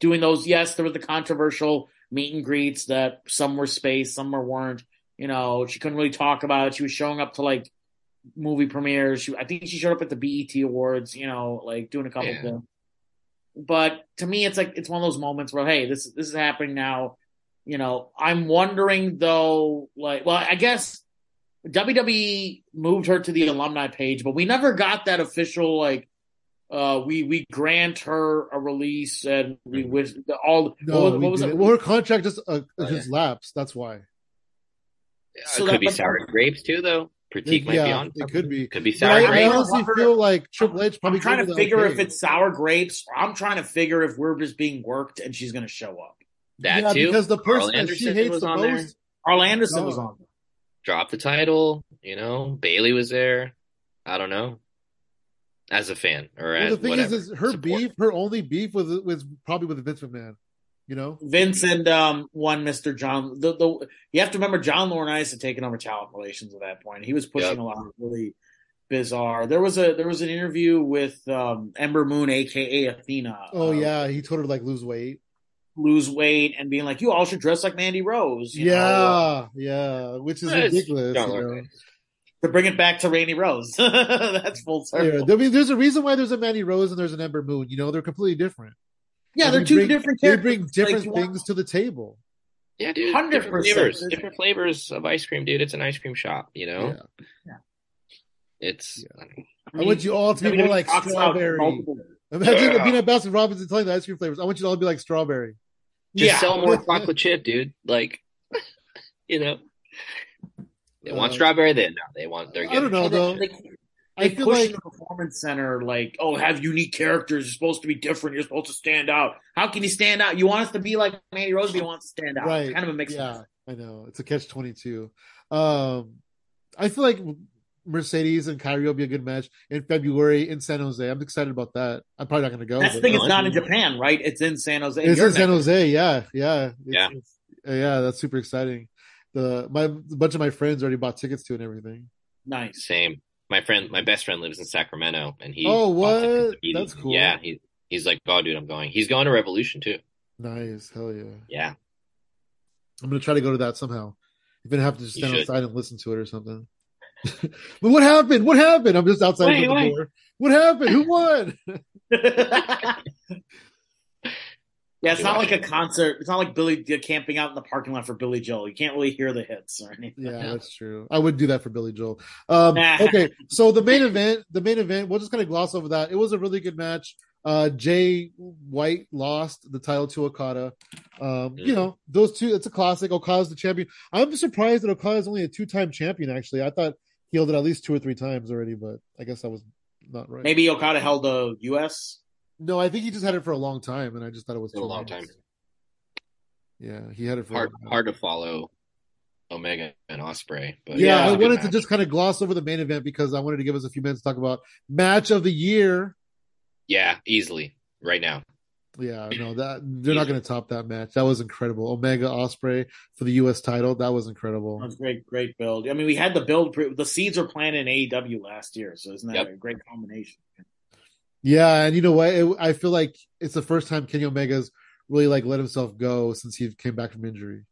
S1: doing those. Yes, there were the controversial meet and greets that some were spaced, some were weren't. You know, she couldn't really talk about it. She was showing up to like movie premieres. She, I think she showed up at the BET Awards. You know, like doing a couple
S3: Yeah.
S1: of them. But to me, it's like it's one of those moments where, hey, this this is happening now. You know, I'm wondering though, like, well, I guess WWE moved her to the alumni page, but we never got that official like uh, we we grant her a release and we wish all
S2: No,
S1: what,
S2: we
S1: what was it?
S2: Well, her contract just uh,
S3: Oh,
S2: just lapsed. That's why.
S1: So
S3: it
S1: that-
S3: could be
S1: but-
S3: sour grapes too, though. Critique might be
S2: yeah,
S3: on.
S2: it could be.
S3: Could be
S2: But
S3: sour
S2: I, I honestly feel like Triple H probably
S1: I'm trying to figure
S2: okay.
S1: if it's sour grapes. Or I'm trying to figure if we're just being worked and she's going to show up.
S3: That
S2: yeah,
S3: too.
S2: because the person that she hates
S3: was
S2: the
S3: on
S2: most.
S3: there.
S1: Karl Anderson was
S2: Oh.
S1: on.
S3: Drop the title. You know, Bayley was there. I don't know. As a fan or
S2: Well,
S3: as
S2: the thing
S3: whatever,
S2: is, is her
S3: support.
S2: beef, her only beef was was probably with Vince McMahon. You know,
S1: Vince and um, one Mr. John. The, the you have to remember John Laurinaitis had taken over talent relations at that point. He was pushing
S3: Yep.
S1: a lot of really bizarre. There was a there was an interview with um, Ember Moon, aka Athena.
S2: oh
S1: uh,
S2: yeah, he told her to like lose weight.
S1: Lose weight and being like, you all should dress like Mandy Rose. you know,
S2: Yeah, yeah, which is
S3: it's
S2: ridiculous.
S3: John
S2: you know?
S1: To bring it back to Rainy Rose. That's full
S2: Yeah,
S1: circle.
S2: I mean, there's a reason why there's a Mandy Rose and there's an Ember Moon. You know, they're completely different.
S1: Yeah,
S2: And
S1: they're two
S2: bring-
S1: different
S2: They bring different
S1: Like, you want-
S2: things to the table.
S3: Yeah, dude.
S1: 100%.
S3: Different flavors. Different flavors of ice cream, dude. It's an ice cream shop, you know?
S2: Yeah.
S3: It's
S2: I want you all to be more like strawberry.
S1: multiple-
S2: Imagine
S3: Yeah.
S2: being at Baskin Robbins and telling the ice cream flavors. I want you to all be like strawberry.
S3: just
S1: Yeah.
S3: sell more chocolate chip, dude. Like you know. They want
S2: Uh,
S3: strawberry, they no, they want they're getting.
S2: I don't know, though.
S1: they-
S2: I
S1: They
S2: feel
S1: push
S2: like
S1: the performance center like, oh, have unique characters. You're supposed to be different. You're supposed to stand out. How can you stand out? You want us to be like Mandy Rose, but you want to stand out.
S2: right,
S1: It's kind of a mix.
S2: Yeah, I know it's a catch twenty two. Um, I feel like Mercedes and Kairi will be a good match in February in San Jose. I'm excited about that. I'm probably not going to go.
S1: That's the
S2: but-
S1: thing. It's not in Japan, right? It's in San Jose.
S2: It's
S1: You're
S2: in San
S1: next.
S2: Jose. Yeah, yeah, It's-
S3: Yeah.
S2: it's- uh, yeah. That's super exciting. The my a bunch of my friends already bought tickets to it and everything.
S1: Nice.
S3: same. My friend my best friend lives in Sacramento and he
S2: Oh, what? That's cool.
S3: Yeah, he he's like, Oh dude, I'm going. He's going to Revolution too.
S2: Nice, hell yeah.
S3: Yeah.
S2: I'm gonna try to go to that somehow. Even have to just
S3: You
S2: stand outside and listen to it or something. but what happened? What happened? I'm just outside
S3: Wait,
S2: of the
S3: wait.
S2: door. What happened? Who won?
S1: Yeah, it's not like a concert. It's not like Billy camping out in the parking lot for Billy Joel. You can't really hear the hits or anything.
S2: Yeah, that's true. I would do that for Billy Joel. Um, okay, so the main event, the main event, we'll just kind of gloss over that. It was a really good match. Uh, Jay White lost the title to Okada. Um, you know, those two, it's a classic. Okada's the champion. I'm surprised that Okada is only a two time champion, actually. I thought he held it at least two or three times already, but I guess that was not right.
S1: Maybe Okada held the U.S.
S2: No, I think he just had it for a long time, and I just thought it was
S3: For a long
S2: long.
S3: time.
S2: Yeah, he had it for a
S3: Hard
S2: long time.
S3: hard to follow Omega and Ospreay. But
S2: Yeah,
S1: Yeah,
S2: I
S3: good
S2: wanted to just kind of gloss over the main event because I wanted to give us a few minutes to talk about match of the year.
S3: Yeah, easily. Right now.
S2: Yeah, no, that they're not going to top that match. That was incredible. Omega Ospreay for the U.S. title. That was
S1: That
S2: incredible.
S1: was great, great build. I mean, we had the build. The seeds were planted in AEW last year, so isn't that
S3: Yep.
S1: a great combination?
S2: Yeah, and you know what? It, I feel like it's the first time Kenny Omega's really like let himself go since he came back from injury.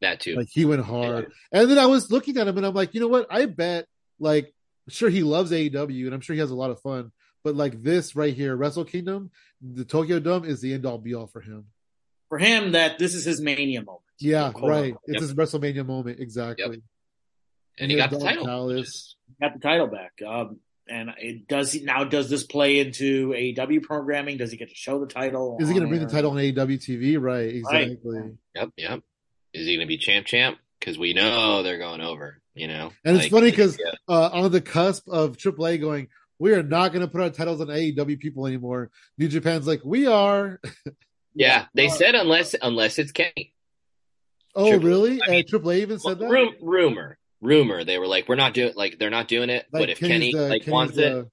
S3: That too.
S2: Like he went hard. And then I was looking at him and I'm like, you know what? I bet like sure he loves AEW and I'm sure he has a lot of fun. But like this right here, Wrestle Kingdom, the Tokyo Dome is the end all be all for him.
S1: For him, that this is his mania moment.
S2: Yeah,
S1: Cool.
S2: right. It's
S3: Yep.
S2: his WrestleMania moment, exactly.
S3: and he
S2: Yeah,
S3: got the
S2: Dog
S3: title.
S2: Palace.
S1: Got the title back. Um, and it does he now? Does this play into AEW programming? Does he get to show the title?
S2: Is he going to
S1: on
S2: bring the title on AEW TV? Right, exactly.
S3: Yep, yep. Is he going to be champ champ? Because we know they're going over. You know,
S2: And it's funny because
S3: yeah,
S2: Uh, on the cusp of AAA going, we are not going to put our titles on AEW people anymore. New Japan's like, we are.
S3: yeah, they said unless unless it's Kenny.
S2: Oh,
S3: Triple-
S2: really?
S3: I uh, mean,
S2: and AAA even said that?
S3: Rum, rumor, rumor. They were like, we're not doing like they're not doing it.
S2: Like,
S3: but if
S2: Kenny's
S3: Kenny
S2: the-
S3: like
S2: Kenny's
S3: wants
S2: the-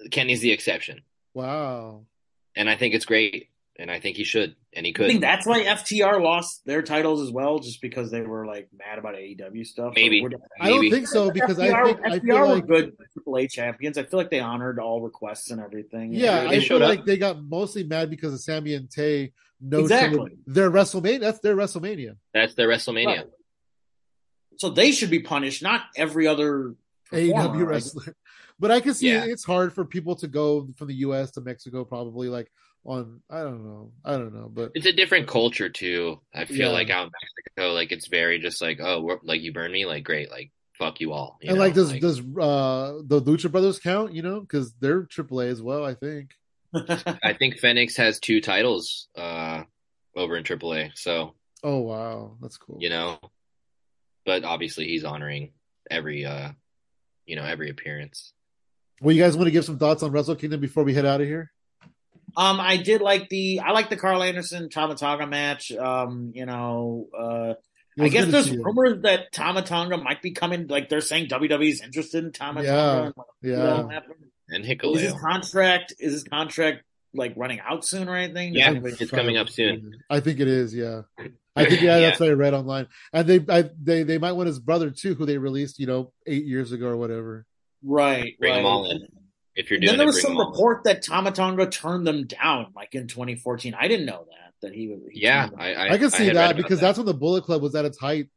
S3: it, Kenny's the exception,
S2: Wow.
S3: and I think it's great, and I think he should, and he could.
S1: I think that's why FTR lost their titles as well, just because they were like mad about AEW stuff.
S3: Maybe.
S1: Or-
S2: I don't think so because
S1: FTR,
S2: I think I
S1: FTR
S2: feel
S1: were
S2: like
S1: good AAA champions. I feel like they honored all requests and everything.
S2: yeah,
S3: They
S2: I feel
S3: up.
S2: like they got mostly mad because of Sammy and Tay. No,
S1: Exactly.
S2: their WrestleMania. That's their WrestleMania.
S3: That's their WrestleMania.
S1: Right. so they should be punished, not every other
S2: AEW wrestler. But I can see
S3: Yeah.
S2: it's hard for people to go from the U.S. to Mexico, probably like on. I don't know. I don't know, but
S3: It's a different culture too. I feel
S2: Yeah.
S3: like out in Mexico, like it's very just like, oh, we're, like you burn me, like great, like fuck you all. You
S2: and
S3: know?
S2: like, does does uh the Lucha Brothers count? You know, because they're AAA as well. I think.
S3: I think Fénix has two titles uh over in AAA, so
S2: Oh wow, that's cool.
S3: you know, but obviously he's honoring every uh you know every appearance.
S2: Well, you guys want to give some thoughts on Wrestle Kingdom before we head out of here?
S1: Um, I did like the I like the Karl Anderson Tama Tonga match. Um, you know, uh, I guess there's
S2: see it.
S1: rumors that Tama Tonga might be coming. Like they're saying WWE's interested in Tama
S2: Yeah,
S1: Tonga.
S2: Yeah,
S1: That'll Is his contract is his contract like running out soon or anything?
S3: Yeah,
S1: Does
S3: it's coming up soon.
S2: I think it is. Yeah, I think yeah, that's what I read online. And they, I, they, they might want his brother too, who they released, you know, eight years ago or whatever.
S1: Right,
S3: Bring
S1: right.
S3: them all in. If you're doing
S1: Then there was some
S3: them
S1: report that Tama Tonga turned them down, like in 2014. I didn't know that that he was. he
S3: Yeah, I. I,
S2: I, can see
S3: had read
S2: that because
S3: that.
S2: that's when the Bullet Club was at its height.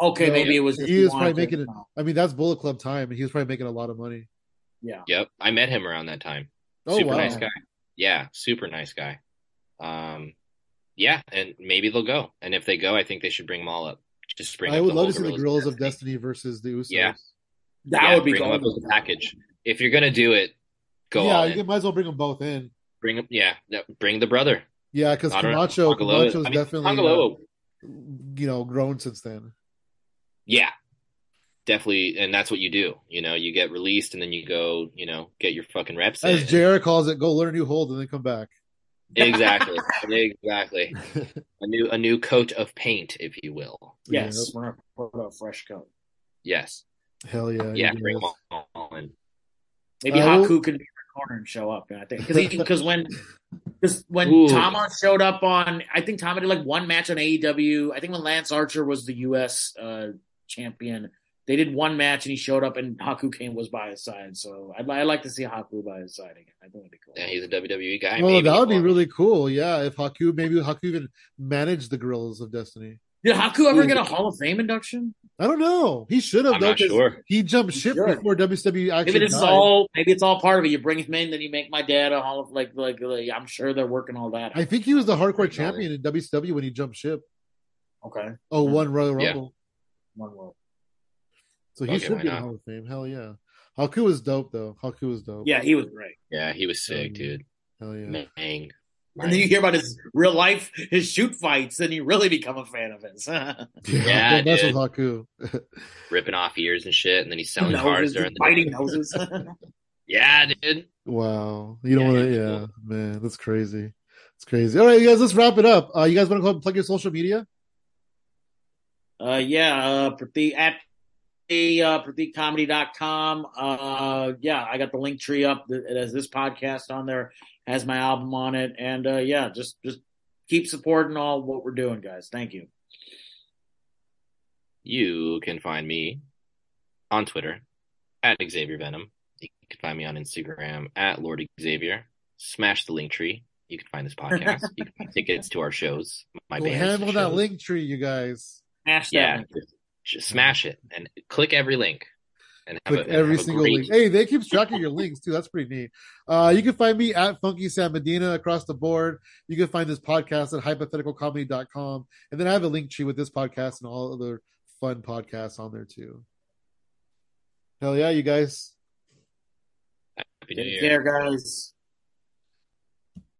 S1: okay,
S2: No,
S1: maybe it was.
S2: he was probably making it. I mean, that's Bullet Club time, and he was probably making a lot of money.
S1: Yeah,
S3: Yep, I met him around that time.
S2: Oh
S3: super
S2: wow!
S3: nice guy. Yeah, super nice guy. Um, yeah, and maybe they'll go. And if they go, I think they should bring them all up. Just bring.
S2: I
S3: up
S2: would
S3: the
S2: love to see the
S3: Guerrillas
S2: Guerrillas of
S3: Destiny.
S2: Destiny versus the Usos.
S3: Yeah.
S1: that
S3: Yeah,
S1: would be
S3: bring them up as a package. If you're gonna do it, go
S2: yeah, you
S3: in.
S2: might as well bring them both in.
S3: Bring them. Yeah, yeah, bring the brother.
S2: Yeah, because
S3: I don't.
S2: Camacho,
S3: Tanga Loa-
S2: Camacho's
S3: I mean,
S2: definitely,
S3: Tanga Loa,
S2: uh, you know, grown since then.
S3: yeah, definitely, and that's what you do. You know, you get released, and then you go, you know, get your fucking reps.
S2: As
S3: in.
S2: JR calls it, go learn a new hold and then come back.
S3: exactly, exactly. A new, a new coat of paint, if you will.
S1: Yes, we're gonna put a fresh coat.
S3: Yes,
S2: Hell yeah.
S3: yeah, bring them all in.
S1: Maybe
S2: Uh,
S1: Haku can be in the corner and show up. And I think because because when because when
S3: Ooh.
S1: Tama showed up on, I think Tama did like one match on AEW. I think when Lance Archer was the U.S. Uh, champion, they did one match and he showed up and Haku came was by his side. So I'd, I'd like to see Haku by his side again. I think it'd be cool.
S3: Yeah, he's a WWE guy.
S2: Well,
S3: maybe
S2: that would be really cool. Yeah, if Haku, maybe Haku even managed the Guerrillas of Destiny.
S1: Did Haku ever
S3: Ooh.
S1: get a Hall of Fame induction?
S2: I don't know. He should have,
S3: I'm
S2: though,
S3: not
S2: 'cause
S3: sure.
S2: he jumped ship
S1: should.
S2: before WCW actually
S1: Maybe this is
S2: died.
S1: all. Maybe it's all part of it. You bring him in, then you make my dad a Hall of like like. like I'm sure they're working all that.
S2: I think he was the hardcore
S3: Probably.
S2: champion in WCW when he jumped ship.
S1: okay.
S2: Oh, one Royal
S3: Yeah.
S1: One world.
S2: So he
S3: Okay,
S2: should
S3: be
S2: in a? Hall of Fame. Hell yeah. Haku was dope, though. Haku was dope.
S1: Yeah, he was great.
S3: Yeah, he was sick,
S2: Um,
S3: dude.
S2: Hell yeah.
S3: Mang.
S1: And then you hear about his real life, his shoot fights, and you really become a fan of his.
S2: Yeah,
S3: Yeah,
S2: don't mess
S3: dude.
S2: with Haku.
S3: ripping off ears and shit, and then he's selling
S1: Noses,
S3: cars during the
S1: biting noses.
S3: Yeah, dude.
S2: wow. You don't
S3: Yeah,
S2: want to, yeah,
S3: cool.
S2: man, that's crazy. It's crazy. All right, you guys, let's wrap it up. Uh, you guys want to go ahead and plug your social media?
S1: uh, yeah, uh, Pratik, at the uh, pratikcomedy.com. Uh, yeah, I got the link tree up. It has this podcast on there, has my album on it, and uh, yeah, just just keep supporting all what we're doing, guys. Thank you.
S3: You can find me on Twitter at Xavier Venom. You can find me on Instagram at Lord Xavier. Smash the link tree. You can find this podcast. you can buy tickets to our shows. My
S2: Go
S3: band's
S2: handle that
S3: shows.
S2: link tree, you guys.
S1: Smash that
S3: Yeah, just, just smash it and click every link. And have
S2: Click
S3: a, and
S2: every
S3: have a
S2: single
S3: great-
S2: link. Hey, they keep tracking your links too. That's pretty neat. Uh, you can find me at Funky Sam Medina across the board. You can find this podcast at hypotheticalcomedy.com. And then I have a link tree with this podcast and all other fun podcasts on there too. Hell yeah, you guys.
S3: Happy New
S1: Take
S3: Year.
S1: care, guys.